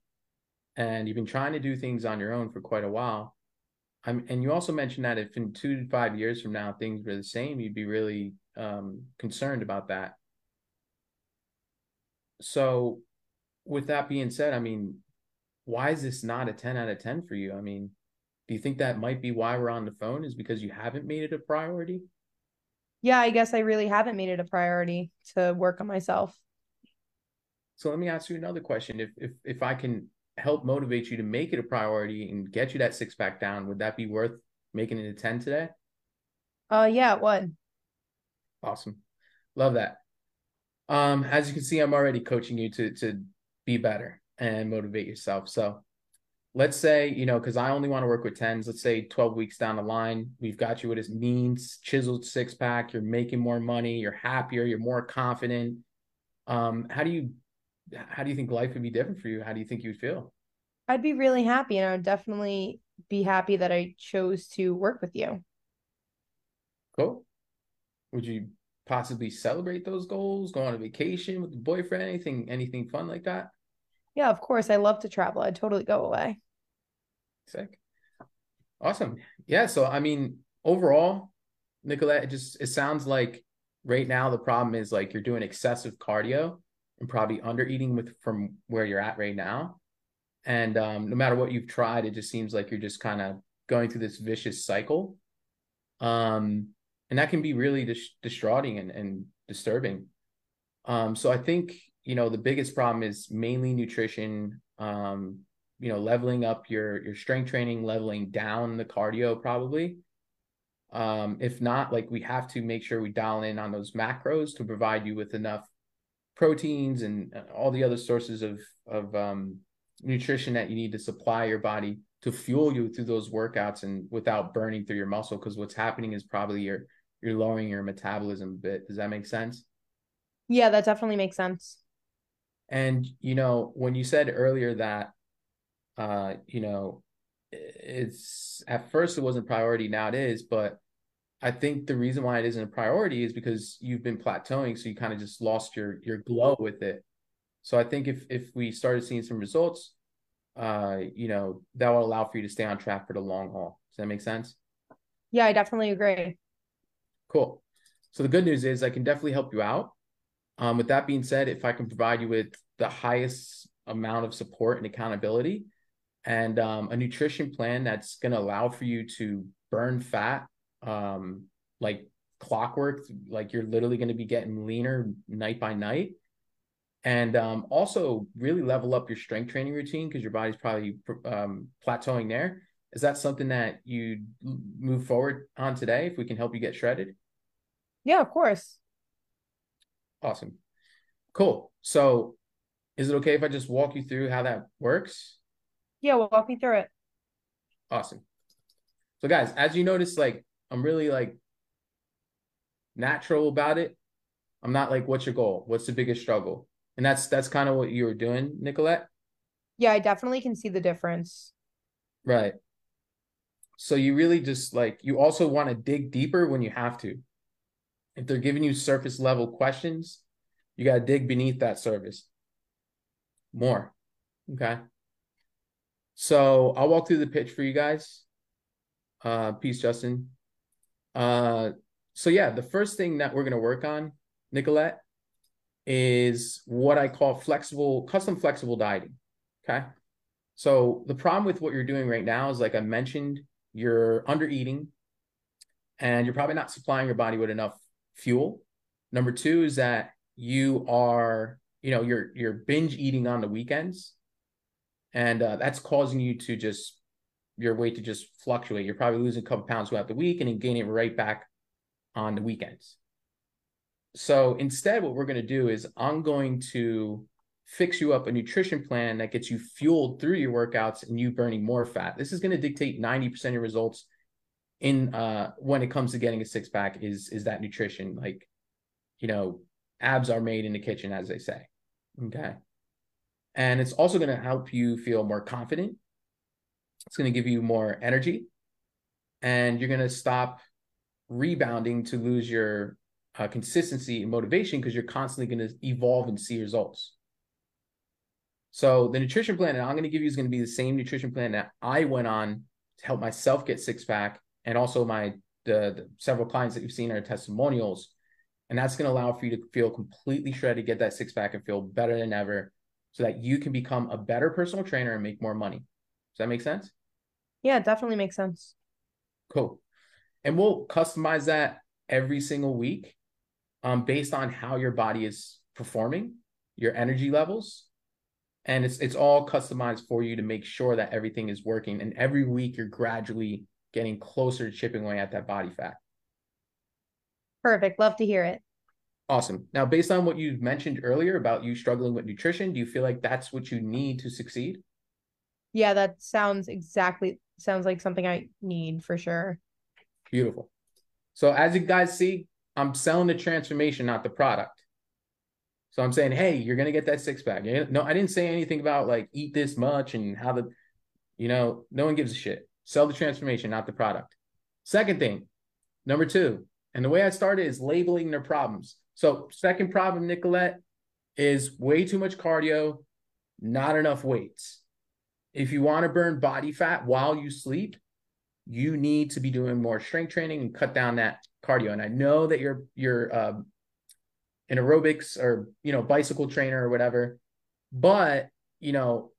And you've been trying to do things on your own for quite a while. I'm, and you also mentioned that if in two to five years from now things were the same, you'd be really um, concerned about that. So, with that being said, I mean, why is this not a 10 out of 10 for you? I mean, do you think that might be why we're on the phone is because you haven't made it a priority? Yeah, I guess I really haven't made it a priority to work on myself. So let me ask you another question. If if if I can help motivate you to make it a priority and get you that six pack down, would that be worth making it a 10 today? Uh, yeah, it would. Awesome. Love that. Um, as you can see, I'm already coaching you to to be better and motivate yourself. So let's say, you know, because I only want to work with 10s, let's say 12 weeks down the line, we've got you with this mean, chiseled six pack, you're making more money, you're happier, you're more confident. Um, how do you how do you think life would be different for you? How do you think you would feel? I'd be really happy, and I would definitely be happy that I chose to work with you. Cool. Would you possibly celebrate those goals, go on a vacation with the boyfriend, anything, anything fun like that? Yeah, of course. I love to travel. I'd totally go away. Sick. Awesome. Yeah. So I mean, overall, Nicolette, it just it sounds like right now the problem is like you're doing excessive cardio and probably under eating with from where you're at right now. And um, no matter what you've tried, it just seems like you're just kind of going through this vicious cycle. Um, and that can be really dis- distraughting and, and disturbing. Um, so I think, you know, the biggest problem is mainly nutrition, um, you know, leveling up your your strength training, leveling down the cardio probably. Um, if not, like we have to make sure we dial in on those macros to provide you with enough proteins and uh, all the other sources of of um, nutrition that you need to supply your body to fuel you through those workouts and without burning through your muscle. Because what's happening is probably you're you're lowering your metabolism a bit. Does that make sense? Yeah, that definitely makes sense. And you know, when you said earlier that uh, you know, it's at first it wasn't priority, now it is, but I think the reason why it isn't a priority is because you've been plateauing, so you kind of just lost your your glow with it. So I think if if we started seeing some results, uh, you know, that will allow for you to stay on track for the long haul. Does that make sense? Yeah, I definitely agree. Cool. So the good news is I can definitely help you out. Um, with that being said, if I can provide you with the highest amount of support and accountability and um, a nutrition plan that's going to allow for you to burn fat um, like clockwork, like you're literally going to be getting leaner night by night. And um, also really level up your strength training routine because your body's probably um, plateauing there. Is that something that you move forward on today if we can help you get shredded? Yeah, of course. Awesome. Cool. So is it okay if I just walk you through how that works? Yeah, well, walk me through it. Awesome. So guys, as you notice, like I'm really like natural about it. I'm not like, what's your goal? What's the biggest struggle? And that's that's kind of what you were doing, Nicolette. Yeah, I definitely can see the difference. Right. So you really just like you also want to dig deeper when you have to. If they're giving you surface level questions, you got to dig beneath that surface more. Okay. So I'll walk through the pitch for you guys. Uh, peace, Justin. Uh, so yeah, the first thing that we're gonna work on, Nicolette, is what I call flexible, custom flexible dieting. Okay. So the problem with what you're doing right now is, like I mentioned, you're under eating, and you're probably not supplying your body with enough fuel. Number two is that you are, you know, you're you're binge eating on the weekends, and uh, that's causing you to just your weight to just fluctuate. You're probably losing a couple pounds throughout the week and then gaining it right back on the weekends. So instead, what we're going to do is I'm going to fix you up a nutrition plan that gets you fueled through your workouts and you burning more fat. This is going to dictate 90% of your results in uh when it comes to getting a six pack is is that nutrition like you know abs are made in the kitchen as they say okay and it's also going to help you feel more confident it's going to give you more energy and you're going to stop rebounding to lose your uh, consistency and motivation because you're constantly going to evolve and see results. So the nutrition plan that i'm going to give you is going to be the same nutrition plan that i went on to help myself get six pack and also my the, the several clients that you've seen are testimonials and that's going to allow for you to feel completely shredded get that six pack and feel better than ever so that you can become a better personal trainer and make more money. Does that make sense Yeah, it definitely makes sense. cool and we'll customize that every single week um, based on how your body is performing your energy levels and it's it's all customized for you to make sure that everything is working and every week you're gradually getting closer to chipping away at that body fat Perfect. Love to hear it. Awesome. Now, based on what you mentioned earlier about you struggling with nutrition, do you feel like that's what you need to succeed? Yeah, that sounds exactly sounds like something I need for sure. Beautiful. So, as you guys see, I'm selling the transformation, not the product. So I'm saying, hey, you're gonna get that six pack. No, I didn't say anything about like eat this much and how the, you know, no one gives a shit. Sell the transformation, not the product. Second thing, number two, and the way I started is labeling their problems. So, second problem, Nicolette, is way too much cardio, not enough weights. If you want to burn body fat while you sleep, you need to be doing more strength training and cut down that cardio. And I know that you're you're um, an aerobics or you know bicycle trainer or whatever, but you know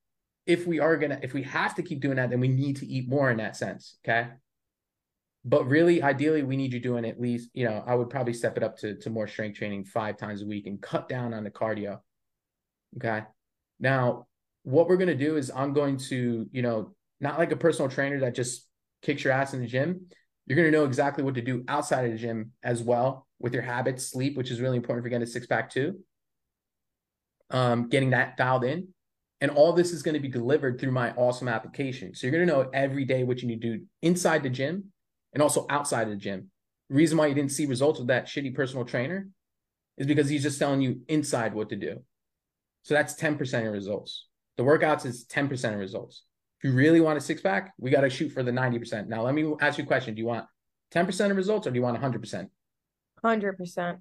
if we are gonna if we have to keep doing that, then we need to eat more in that sense. Okay but really ideally we need you doing at least you know i would probably step it up to, to more strength training five times a week and cut down on the cardio okay now what we're going to do is i'm going to you know not like a personal trainer that just kicks your ass in the gym you're going to know exactly what to do outside of the gym as well with your habits sleep which is really important for getting a six pack too um, getting that dialed in and all this is going to be delivered through my awesome application so you're going to know every day what you need to do inside the gym and also outside of the gym. The reason why you didn't see results with that shitty personal trainer is because he's just telling you inside what to do. So that's 10% of results. The workouts is 10% of results. If you really want a six pack, we got to shoot for the 90%. Now, let me ask you a question. Do you want 10% of results or do you want 100%? 100%.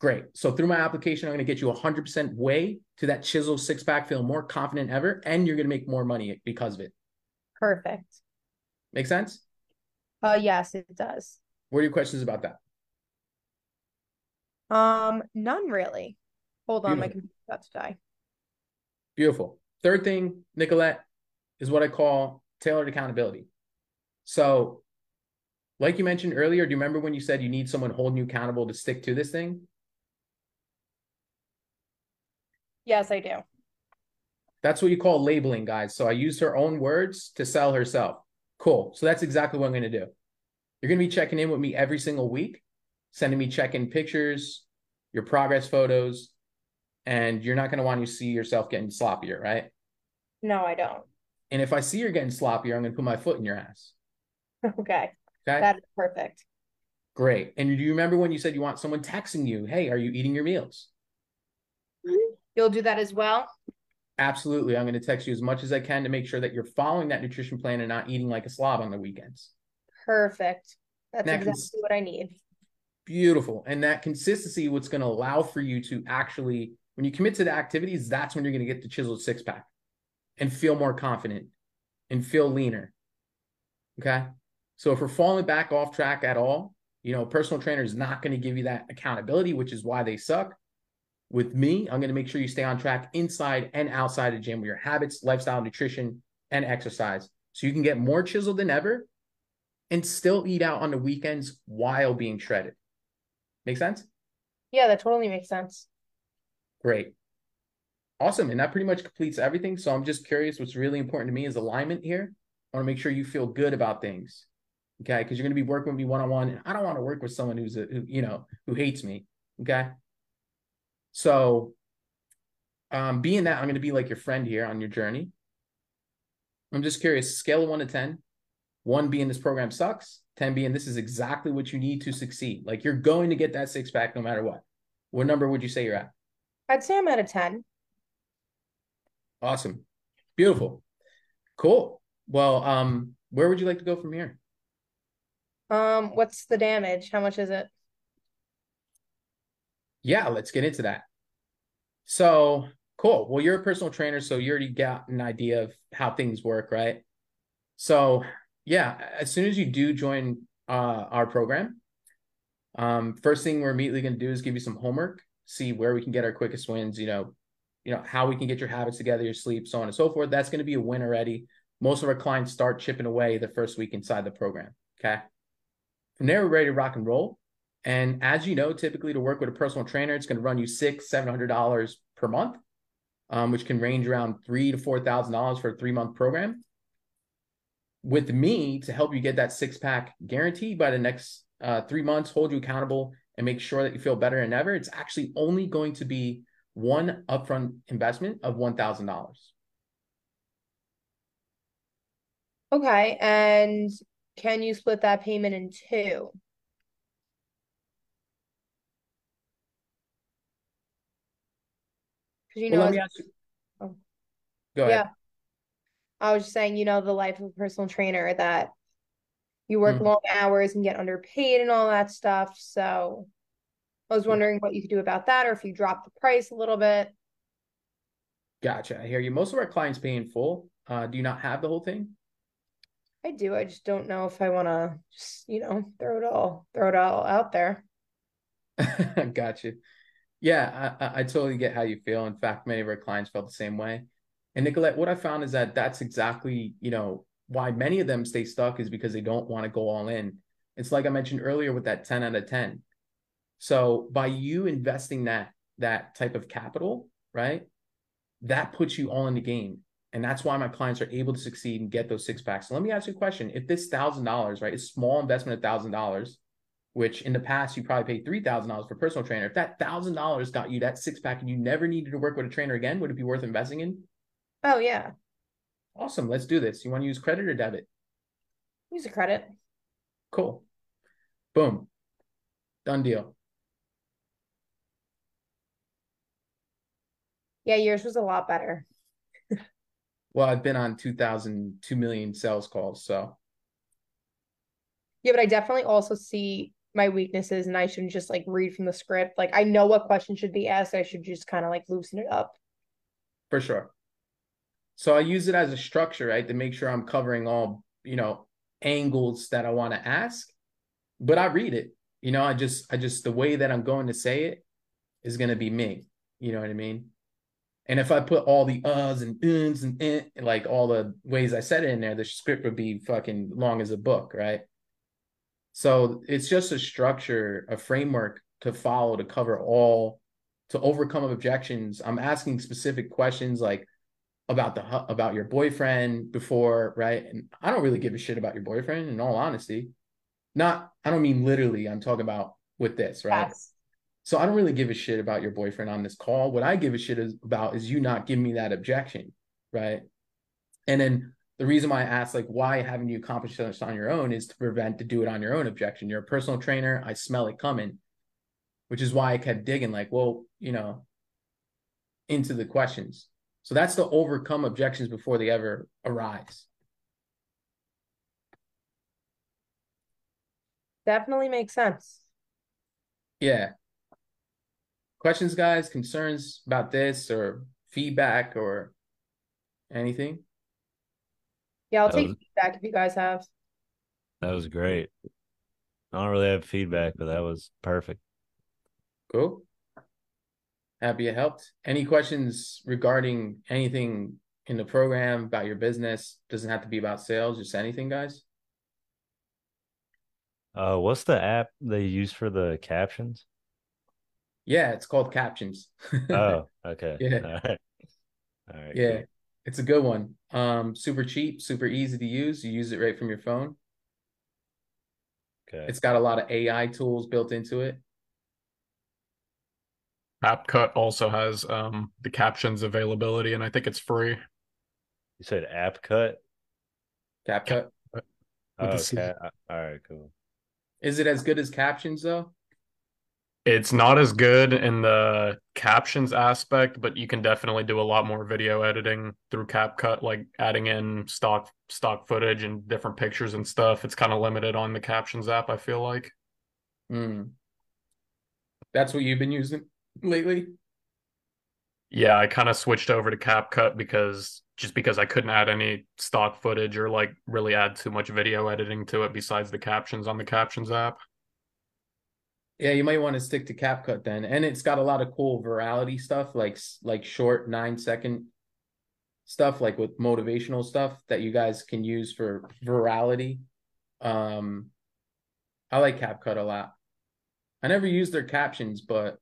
Great. So through my application, I'm going to get you 100% way to that chisel six pack, feel more confident ever, and you're going to make more money because of it. Perfect. Make sense? Uh yes, it does. What are your questions about that? Um, none really. Hold on, my Beautiful. computer's about to die. Beautiful. Third thing, Nicolette, is what I call tailored accountability. So, like you mentioned earlier, do you remember when you said you need someone holding you accountable to stick to this thing? Yes, I do. That's what you call labeling, guys. So I used her own words to sell herself. Cool. So that's exactly what I'm going to do. You're going to be checking in with me every single week, sending me check in pictures, your progress photos, and you're not going to want to see yourself getting sloppier, right? No, I don't. And if I see you're getting sloppier, I'm going to put my foot in your ass. Okay. Okay. That is perfect. Great. And do you remember when you said you want someone texting you, hey, are you eating your meals? Mm-hmm. You'll do that as well? Absolutely. I'm going to text you as much as I can to make sure that you're following that nutrition plan and not eating like a slob on the weekends. Perfect. That's That exactly cons- what I need. Beautiful. And that consistency, what's going to allow for you to actually, when you commit to the activities, that's when you're going to get the chiseled six pack and feel more confident and feel leaner. Okay. So if we're falling back off track at all, you know, personal trainer is not going to give you that accountability, which is why they suck. With me, I'm going to make sure you stay on track inside and outside the gym with your habits, lifestyle, nutrition, and exercise. So you can get more chiseled than ever and still eat out on the weekends while being shredded. Make sense? Yeah, that totally makes sense. Great. Awesome. And that pretty much completes everything. So I'm just curious what's really important to me is alignment here. I want to make sure you feel good about things. Okay. Because you're going to be working with me one on one. And I don't want to work with someone who's a, who, you know, who hates me. Okay. So, um, being that I'm going to be like your friend here on your journey, I'm just curious scale of one to 10, one being this program sucks, 10 being this is exactly what you need to succeed. Like you're going to get that six pack no matter what. What number would you say you're at? I'd say I'm at a 10. Awesome. Beautiful. Cool. Well, um, where would you like to go from here? Um, what's the damage? How much is it? Yeah, let's get into that. So cool. Well, you're a personal trainer, so you already got an idea of how things work, right? So yeah, as soon as you do join uh, our program, um, first thing we're immediately going to do is give you some homework, see where we can get our quickest wins. You know, you know how we can get your habits together, your sleep, so on and so forth. That's going to be a win already. Most of our clients start chipping away the first week inside the program. Okay. From there, we're ready to rock and roll. And as you know, typically to work with a personal trainer, it's going to run you six, seven hundred dollars per month, um, which can range around three to four thousand dollars for a three month program. With me to help you get that six pack guaranteed by the next uh, three months, hold you accountable, and make sure that you feel better than ever. It's actually only going to be one upfront investment of one thousand dollars. Okay, and can you split that payment in two? Because you know, Well, let me ask you. Oh. Go ahead. yeah, I was just saying, you know, the life of a personal trainer that you work Mm. long hours and get underpaid and all that stuff. So I was wondering what you could do about that, or if you drop the price a little bit. Gotcha. I hear you. Most of our clients pay in full. Uh, do you not have the whole thing? I do. I just don't know if I want to just, you know, throw it all, throw it all out there. Gotcha. Yeah, I I totally get how you feel. In fact, many of our clients felt the same way. And Nicolette, what I found is that that's exactly, you know, why many of them stay stuck is because they don't want to go all in. It's like I mentioned earlier with that 10 out of 10. So by you investing that that type of capital, right? That puts you all in the game. And that's why my clients are able to succeed and get those six packs. So let me ask you a question. If this thousand dollars, right, is small investment of thousand dollars, which in the past you probably paid three thousand dollars for personal trainer. If that thousand dollars got you that six pack and you never needed to work with a trainer again, would it be worth investing in? Oh yeah, Awesome. Let's do this. You want to use credit or debit? use a credit. Cool. Boom. Done deal. Yeah, yours was a lot better. Well, I've been on 2,000, 2 million sales calls. So Yeah, but I definitely also see my weaknesses and I shouldn't just like read from the script. Like I know what questions should be asked. I should just kind of like loosen it up. for sure. So I use it as a structure, right, to make sure I'm covering all, you know, angles that I want to ask. But I read it. You know, I just I just the way that I'm going to say it is going to be me. You know what I mean? And if I put all the uhs and ums and eh, like all the ways I said it in there, the script would be fucking long as a book, right? So it's just a structure, a framework to follow to cover all, to overcome objections. I'm asking specific questions like about the about your boyfriend before, right? And I don't really give a shit about your boyfriend, in all honesty. Not, I don't mean literally. I'm talking about with this, right? Yes. So I don't really give a shit about your boyfriend on this call. What I give a shit is about is you not giving me that objection, right? And then the reason why I asked, like, why haven't you accomplished this on your own is to prevent to do it on your own objection. You're a personal trainer. I smell it coming, which is why I kept digging, like, well, you know, into the questions. So that's to overcome objections before they ever arise. Definitely makes sense. Yeah. Questions, guys, concerns about this or feedback or anything? Yeah, I'll That take was- feedback if you guys have. That was great. I don't really have feedback, but that was perfect. Cool. Happy it helped. Any questions regarding anything in the program about your business? Doesn't have to be about sales, just anything, guys. Uh, what's the app they use for the captions? Yeah, it's called Captions. Oh, okay. Yeah. All right. All right. Yeah, cool. it's a good one. Um, super cheap, super easy to use. You use it right from your phone. Okay. It's got a lot of AI tools built into it. CapCut also has um the captions availability, and I think it's free. You said app cut? CapCut. With Oh, okay. All right, cool. Is it as good as Captions though? It's not as good in the captions aspect, but you can definitely do a lot more video editing through CapCut, like adding in stock stock footage and different pictures and stuff. It's kind of limited on the captions app, I feel like. Hmm. That's what you've been using lately? Yeah, I kind of switched over to CapCut because just because I couldn't add any stock footage or like really add too much video editing to it besides the captions on the captions app. Yeah, you might want to stick to CapCut then. And it's got a lot of cool virality stuff, like like short nine second stuff, like with motivational stuff that you guys can use for virality. Um, I like CapCut a lot. I never use their captions, but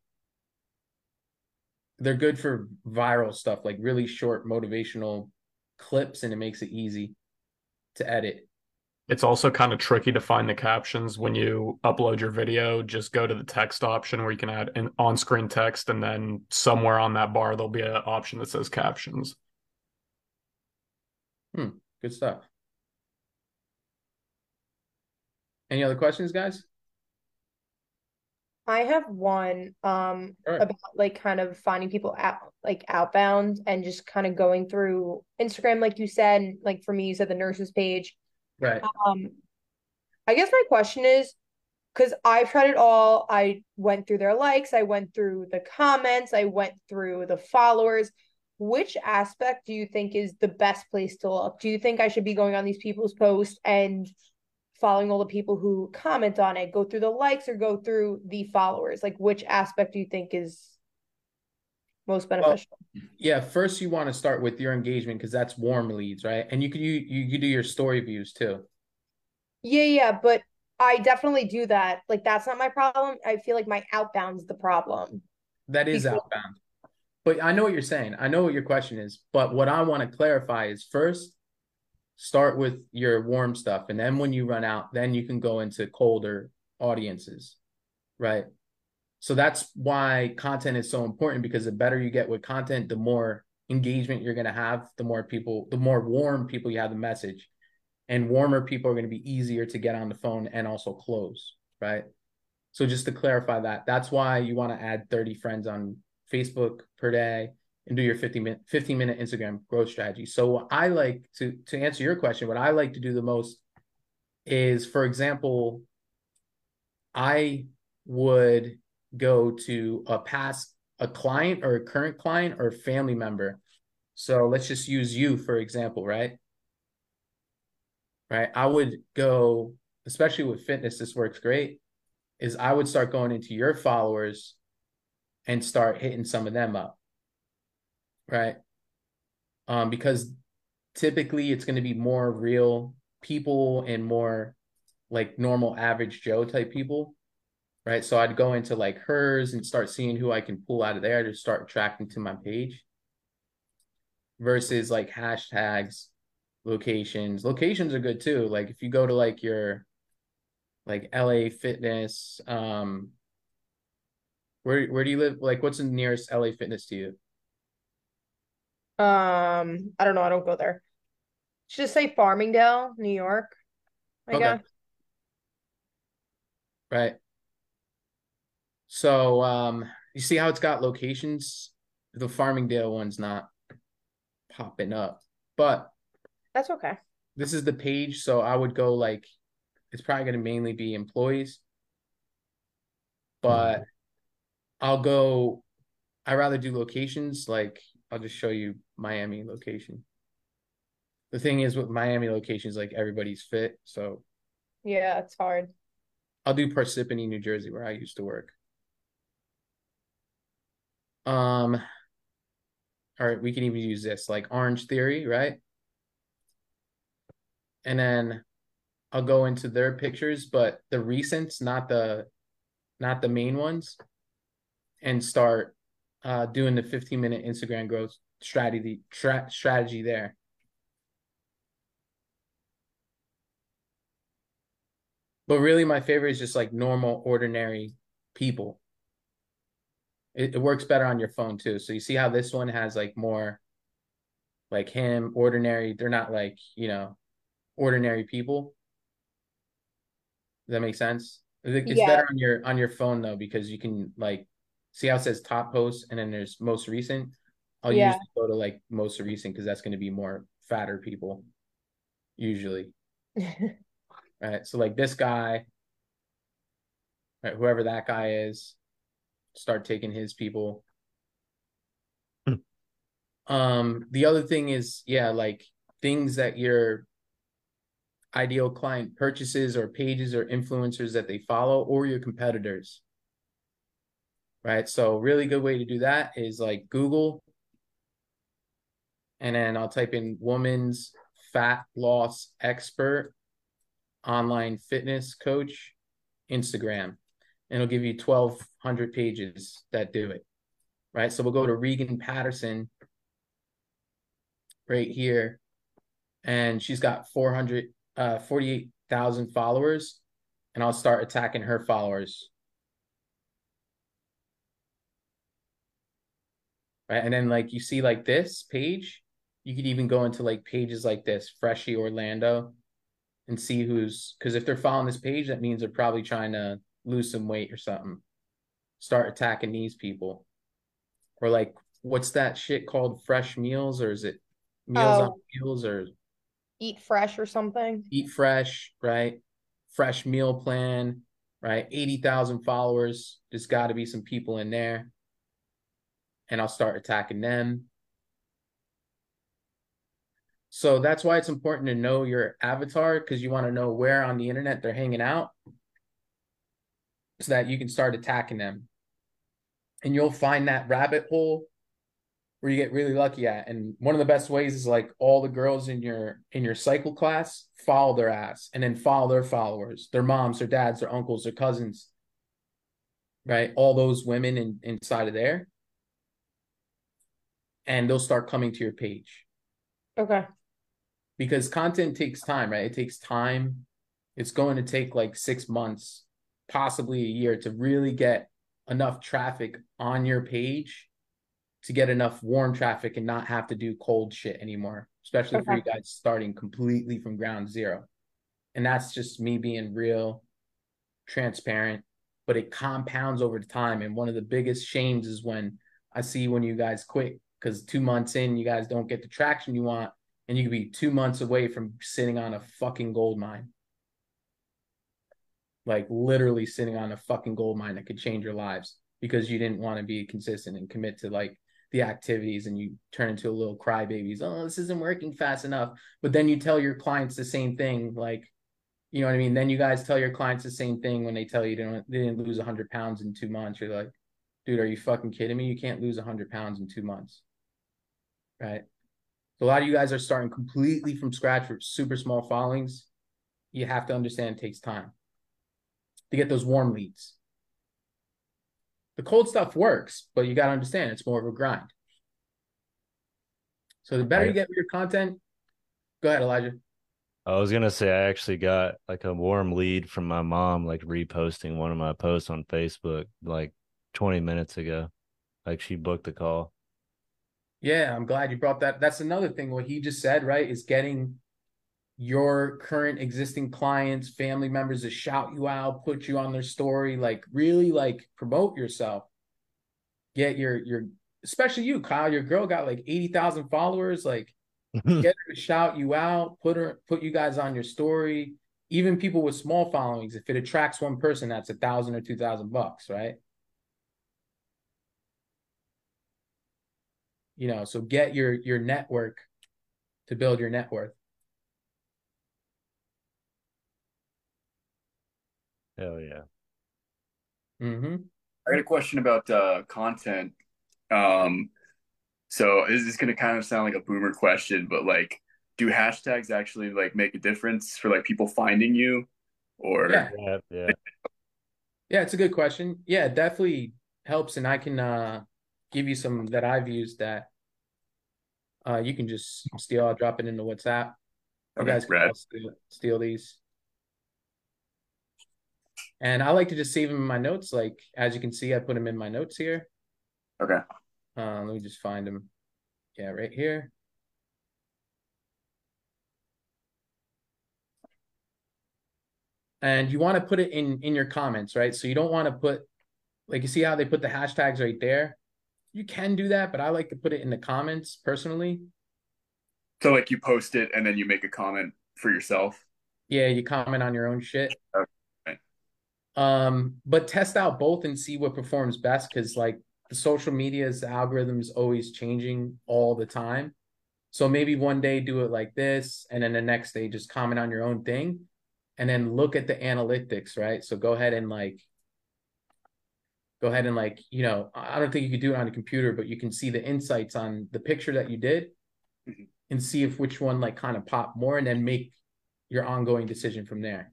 they're good for viral stuff, like really short motivational clips, and it makes it easy to edit. It's also kind of tricky to find the captions when you upload your video. Just go to the text option where you can add an on-screen text, and then somewhere on that bar there'll be an option that says captions. Hmm, Good stuff. Any other questions, guys? I have one um right. about like kind of finding people out like outbound and just kind of going through Instagram, like you said, and, like for me, you said the nurses page. Right. Um, I guess my question is, because I've tried it all. I went through their likes, I went through the comments, I went through the followers. Which aspect do you think is the best place to look? Do you think I should be going on these people's posts and following all the people who comment on it, go through the likes or go through the followers? Like which aspect do you think is most beneficial? Yeah, first you want to start with your engagement because that's warm leads, right? And you can you you could do your story views too. Yeah, yeah, but I definitely do that. Like that's not my problem. I feel like my outbound's the problem. That is Because- outbound. But I know what you're saying. I know what your question is. But what I want to clarify is first start with your warm stuff. And then when you run out, then you can go into colder audiences. Right. So that's why content is so important because the better you get with content, the more engagement you're going to have, the more people, the more warm people you have the message. And warmer people are going to be easier to get on the phone and also close. Right. So just to clarify that, that's why you want to add 30 friends on Facebook per day and do your 50 minute 15 minute Instagram growth strategy. So what I like to to answer your question, what I like to do the most is for example, I would go to a past a client or a current client or a family member. So let's just use you for example, right? Right? I would go especially with fitness this works great is I would start going into your followers and start hitting some of them up. Right. Um, because typically it's going to be more real people and more like normal average Joe type people. Right. So I'd go into like hers and start seeing who I can pull out of there to start attracting to my page versus like hashtags, locations. Locations are good too. Like if you go to like your like LA fitness, um, where where do you live? Like, what's the nearest LA Fitness to you? Um, I don't know, I don't go there. Should just say Farmingdale, New York, I Okay. guess. Right. So, um, you see how it's got locations the Farmingdale one's not popping up. But That's okay. this is the page, so I would go like it's probably going to mainly be employees. But I'll go I rather do locations like I'll just show you Miami location. The thing is with Miami locations like everybody's fit, so Yeah, it's hard. I'll do Parsippany, New Jersey, where I used to work. Um, all right, we can even use this like Orange Theory, right? And then I'll go into their pictures, but the recents, not the not the main ones, and start uh doing the 15 minute Instagram growth strategy tra- strategy there. But really, my favorite is just like normal, ordinary people. It, it works better on your phone too. So you see how this one has like more like him, ordinary. They're not like, you know, ordinary people. Does that make sense? It's Yeah. better on your on your phone though, because you can like see how it says top post and then there's most recent. I'll Yeah. usually go to like most recent because that's gonna be more fatter people, usually. Right. So like this guy, right, whoever that guy is, start taking his people. Hmm. Um, the other thing is, yeah, like things that your ideal client purchases or pages or influencers that they follow or your competitors. Right. So really good way to do that is like Google. And then I'll type in woman's fat loss expert online fitness coach Instagram. And it'll give you 1,200 pages that do it. Right. So we'll go to Regan Patterson right here. And she's got 400, uh, 48,000 followers. And I'll start attacking her followers. Right. And then, like, you see, like this page, you could even go into like pages like this, Freshie Orlando and see who's because if they're following this page, that means they're probably trying to lose some weight or something. Start attacking these people. Or like what's that shit called fresh meals or is it meals on Oh. meals or Eat fresh or something. eat fresh, right? Fresh meal plan, right? 80,000 followers. There's got to be some people in there. And I'll start attacking them. So that's why it's important to know your avatar because you want to know where on the internet they're hanging out so that you can start attacking them. And you'll find that rabbit hole where you get really lucky at. And one of the best ways is like all the girls in your in your cycle class follow their ass and then follow their followers, their moms, their dads, their uncles, their cousins. Right? All those women in, inside of there. And they'll start coming to your page Okay. Because content takes time, right? It takes time. It's going to take like six months, possibly a year to really get enough traffic on your page to get enough warm traffic and not have to do cold shit anymore, especially for you guys starting completely from ground zero. And that's just me being real, transparent, but it compounds over time. And one of the biggest shames is when I see when you guys quit because two months in, you guys don't get the traction you want and you could be two months away from sitting on a fucking gold mine. Like literally sitting on a fucking gold mine that could change your lives because you didn't want to be consistent and commit to like the activities and you turn into a little crybabies. Oh, this isn't working fast enough. But then you tell your clients the same thing, like, you know what I mean? Then you guys tell your clients the same thing when they tell you they, don't, they didn't lose 100 pounds in two months. You're like, dude, are you fucking kidding me? You can't lose 100 pounds in two months. Right. A lot of you guys are starting completely from scratch with super small followings. You have to understand it takes time to get those warm leads. The cold stuff works, but you got to understand it's more of a grind. So the better you get with your content, go ahead, Elijah. I was gonna say I actually got like a warm lead from my mom, like reposting one of my posts on Facebook like 20 minutes ago. Like she booked the call. Yeah, I'm glad you brought that. That's another thing. What he just said, right, is getting your current existing clients, family members to shout you out, put you on their story, like really like promote yourself. Get your your especially you, Kyle. Your girl got like eighty thousand followers. Like, get her to shout you out, put her, put you guys on your story. Even people with small followings, if it attracts one person, that's a thousand or two thousand bucks, right? You know, so get your your network to build your net worth. Hell yeah. Mm-hmm. I got a question about uh, content. Um, so is this going to kind of sound like a boomer question, but like, do hashtags actually like make a difference for like people finding you, or Yeah. Yeah, yeah. Yeah, it's a good question. Yeah, it definitely helps, and I can uh give you some that I've used that uh you can just steal. I'll drop it into WhatsApp. You Okay, guys can steal, steal these. And I like to just save them in my notes. Like as you can see, I put them in my notes here. okay, Uh, let me just find them. Yeah, right here. And you want to put it in in your comments, right? So you don't want to put like you see how they put the hashtags right there. You can do that, but I like to put it in the comments personally. so like you post it and then you make a comment for yourself. Yeah, you comment on your own shit. Okay. Um, but test out both and see what performs best because like the social media's algorithm is always changing all the time. So maybe one day do it like this, and then the next day just comment on your own thing, and then look at the analytics, right? So go ahead and like go ahead and like, you know, I don't think you could do it on a computer, but you can see the insights on the picture that you did Mhm. and see if which one like kind of pop more and then make your ongoing decision from there.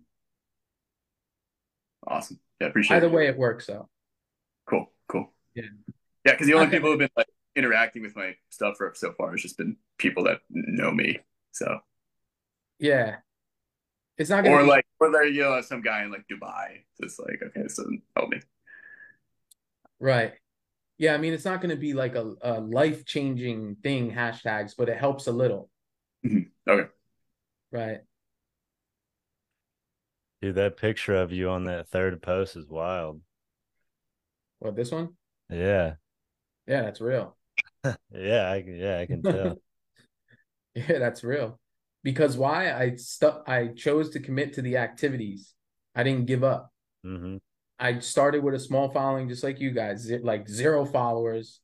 Awesome. Yeah, appreciate Either it. way, it works though. Cool, cool. Yeah. Yeah, because the only Okay. people who've been like interacting with my stuff for so far has just been people that know me. So Yeah. It's not gonna or be, like or there you know some guy in like Dubai. So it's like okay, so help me. Right. Yeah, I mean it's not gonna be like a, a life changing thing, hashtags, but it helps a little. Mhm. Okay. Right. Dude, that picture of you on that third post is wild. What this one? Yeah. Yeah, that's real. Yeah, I can yeah, I can tell. Yeah, that's real. Because why? I stuck I chose to commit to the activities. I didn't give up. hmm I started with a small following, just like you guys, like zero followers,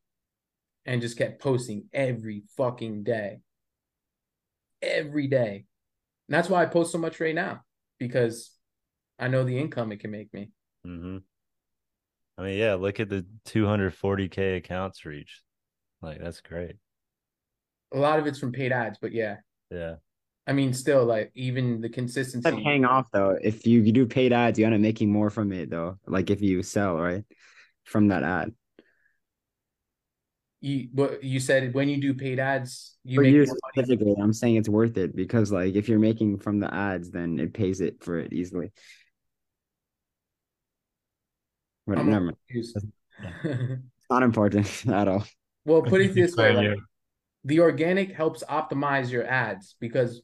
and just kept posting every fucking day. Every day. And that's why I post so much right now, because I know the income it can make me. hmm I mean, yeah, look at the 240k accounts reached. Like that's great. A lot of it's from paid ads, but yeah. Yeah. I mean, still, like, even the Like consistency. hang off though. If you, you do paid ads, you end up making more from it though. Like if you sell, right? From that ad. You, but you said when you do paid ads, you For make you more money. specifically, I'm saying it's worth it because like if you're making from the ads, then it pays it for it easily. But I'm never mind. confused. It's not important at all. Well, put it this way, like, the organic helps optimize your ads because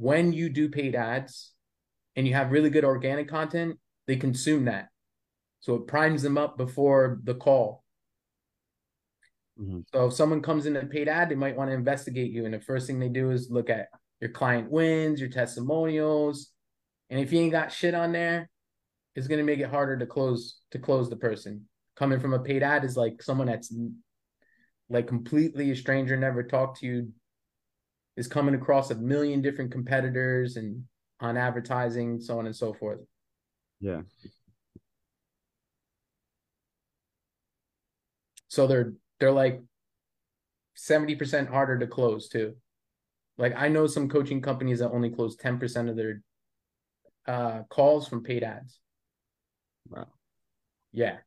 when you do paid ads and you have really good organic content, they consume that. So it primes them up before the call. Mhm. So if someone comes in a paid ad, they might want to investigate you. And the first thing they do is look at your client wins, your testimonials. And if you ain't got shit on there, it's gonna make it harder to close to close the person. Coming from a paid ad is like someone that's like completely a stranger, never talked to you, is coming across a million different competitors and on advertising, so on and so forth. Yeah. So they're they're like 70% harder to close too. Like I know some coaching companies that only close 10% of their uh calls from paid ads. Wow. Yeah.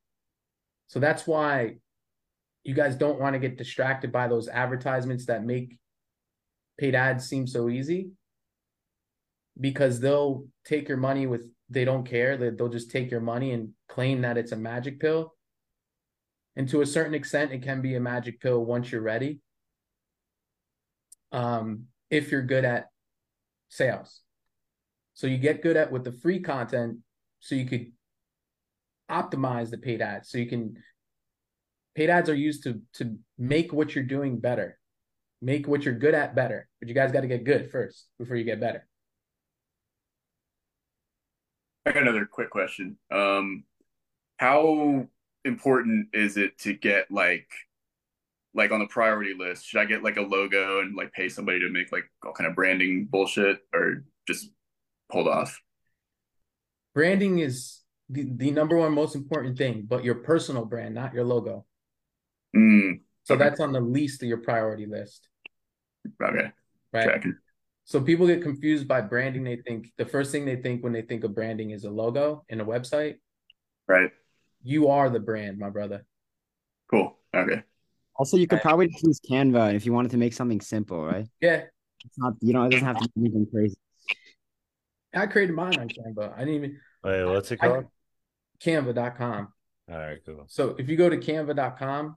So that's why you guys don't want to get distracted by those advertisements that make paid ads seem so easy? Because they'll take your money with they don't care that they'll just take your money and claim that it's a magic pill. And to a certain extent it can be a magic pill once you're ready. Um if you're good at sales. So you get good at with the free content so you could optimize the paid ads. So you can paid ads are used to to make what you're doing better, make what you're good at better. But you guys got to get good first before you get better. I got another quick question. Um, how important is it to get like like on the priority list? Should I get like a logo and like pay somebody to make like all kind of branding bullshit or just hold off? Branding is the, the number one most important thing, but your personal brand, not your logo. Mm, So Okay. that's on the least of your priority list, okay. right? Tracking. So people get confused by branding. They think the first thing they think when they think of branding is a logo and a website. Right. You are the brand, my brother. Cool. Okay. Also, you could probably just use Canva if you wanted to make something simple, right? Yeah, It's not, you know, it doesn't have to be anything crazy. I created mine on Canva. I didn't even Wait, what's it I- called? Canva.com. All right, cool. So if you go to canva.com,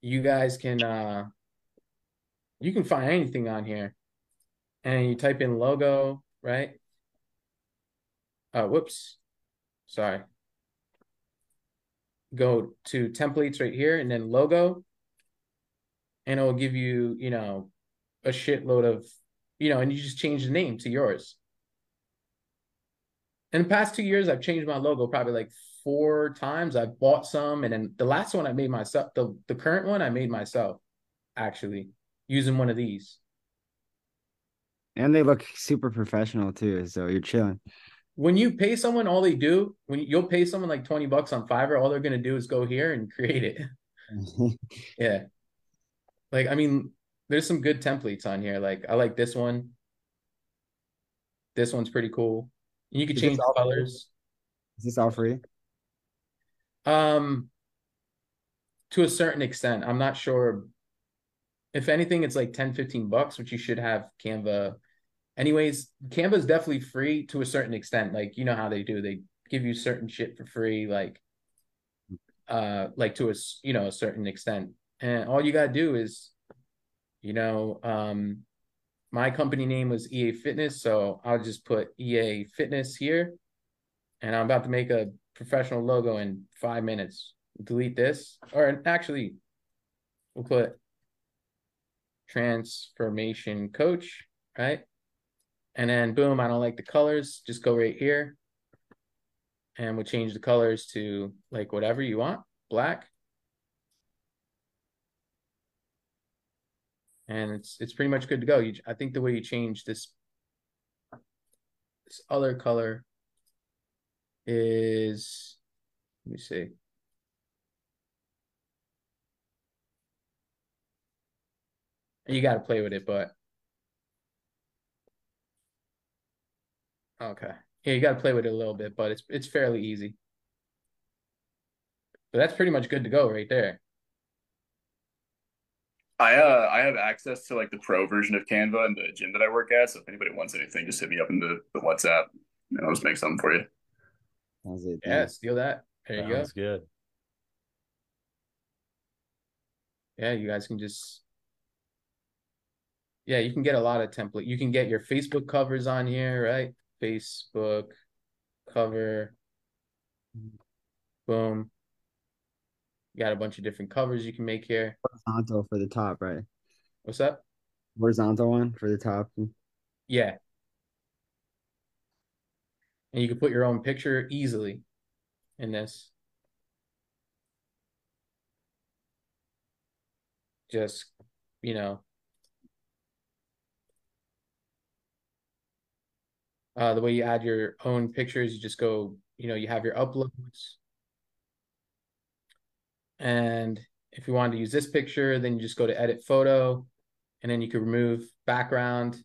you guys can uh you can find anything on here. And you type in logo, right? Uh whoops. Sorry. Go to templates right here and then logo. And it'll give you, you know, a shitload of, you know, and you just change the name to yours. In the past two years, I've changed my logo probably like four times. I've bought some, and then the last one I made myself. The the current one I made myself, actually, using one of these. And they look super professional too, so you're chilling. When you pay someone, all they do when you, you'll pay someone like twenty bucks on Fiverr, all they're gonna do is go here and create it. Yeah, like I mean, there's some good templates on here. Like I like this one. This one's pretty cool. And you can Is change all free? colors. Is this all free? Um, to a certain extent, I'm not sure. If anything, it's like 10, 15 bucks, which you should have Canva. Anyways, Canva is definitely free to a certain extent. Like, you know how they do, they give you certain shit for free, like, uh, like to a, you know, a certain extent. And all you gotta do is, you know, um, my company name was EA Fitness, so I'll just put EA Fitness here. And I'm about to make a professional logo in five minutes. Delete this, or actually, we'll put transformation coach, right? And then boom, I don't like the colors. Just go right here. And we'll change the colors to like whatever you want, black. And it's it's pretty much good to go. You, I think the way you change this this other color is let me see. You got to play with it, but okay. Yeah, you got to play with it a little bit, but it's it's fairly easy. But that's pretty much good to go right there. I uh I have access to like the pro version of Canva and the gym that I work at. So if anybody wants anything, just hit me up in the, the WhatsApp and I'll just make something for you. That's it. Yeah, steal that. There you go. Sounds good. Yeah, you guys can just Yeah, you can get a lot of template. You can get your Facebook covers on here, right? Facebook cover. Boom. You got a bunch of different covers you can make here. Horizontal for the top, right? What's up? Horizontal one for the top. Yeah. And you can put your own picture easily in this. Just, you know, uh, the way you add your own pictures, you just go, you know, you have your uploads. And if you wanted to use this picture, then you just go to edit photo and then you can remove background.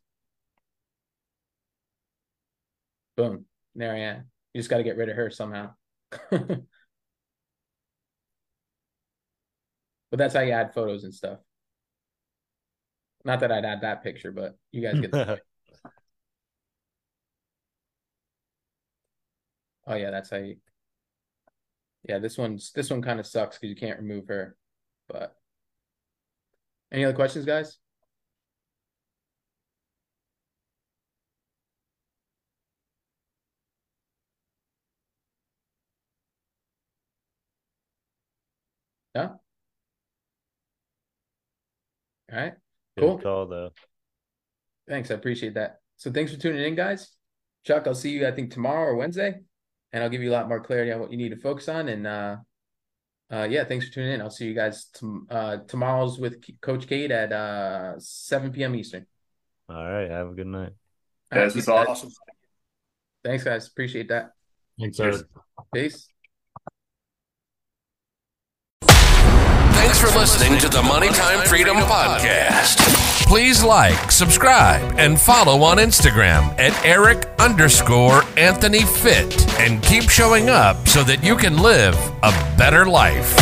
Boom. There I am. You just got to get rid of her somehow. but that's how you add photos and stuff. Not that I'd add that picture, but you guys get the Oh yeah, that's how you Yeah, this one's this one kind of sucks because you can't remove her. But any other questions, guys? Yeah. All right. Good Cool. call though. Thanks. I appreciate that. So thanks for tuning in, guys. Chuck, I'll see you, I think, tomorrow or Wednesday, and I'll give you a lot more clarity on what you need to focus on. And uh, uh, yeah, thanks for tuning in. I'll see you guys tom- uh, tomorrow's with K- Coach Kate at uh, 7 p.m. Eastern. All right. Have a good night. All right, This was peace, guys. awesome. Thanks, guys. Appreciate that. Thanks, Cheers. Peace. Thanks for listening to the Money Time Freedom Podcast. Please like, subscribe, and follow on Instagram at Eric underscore Anthony Fit and keep showing up so that you can live a better life.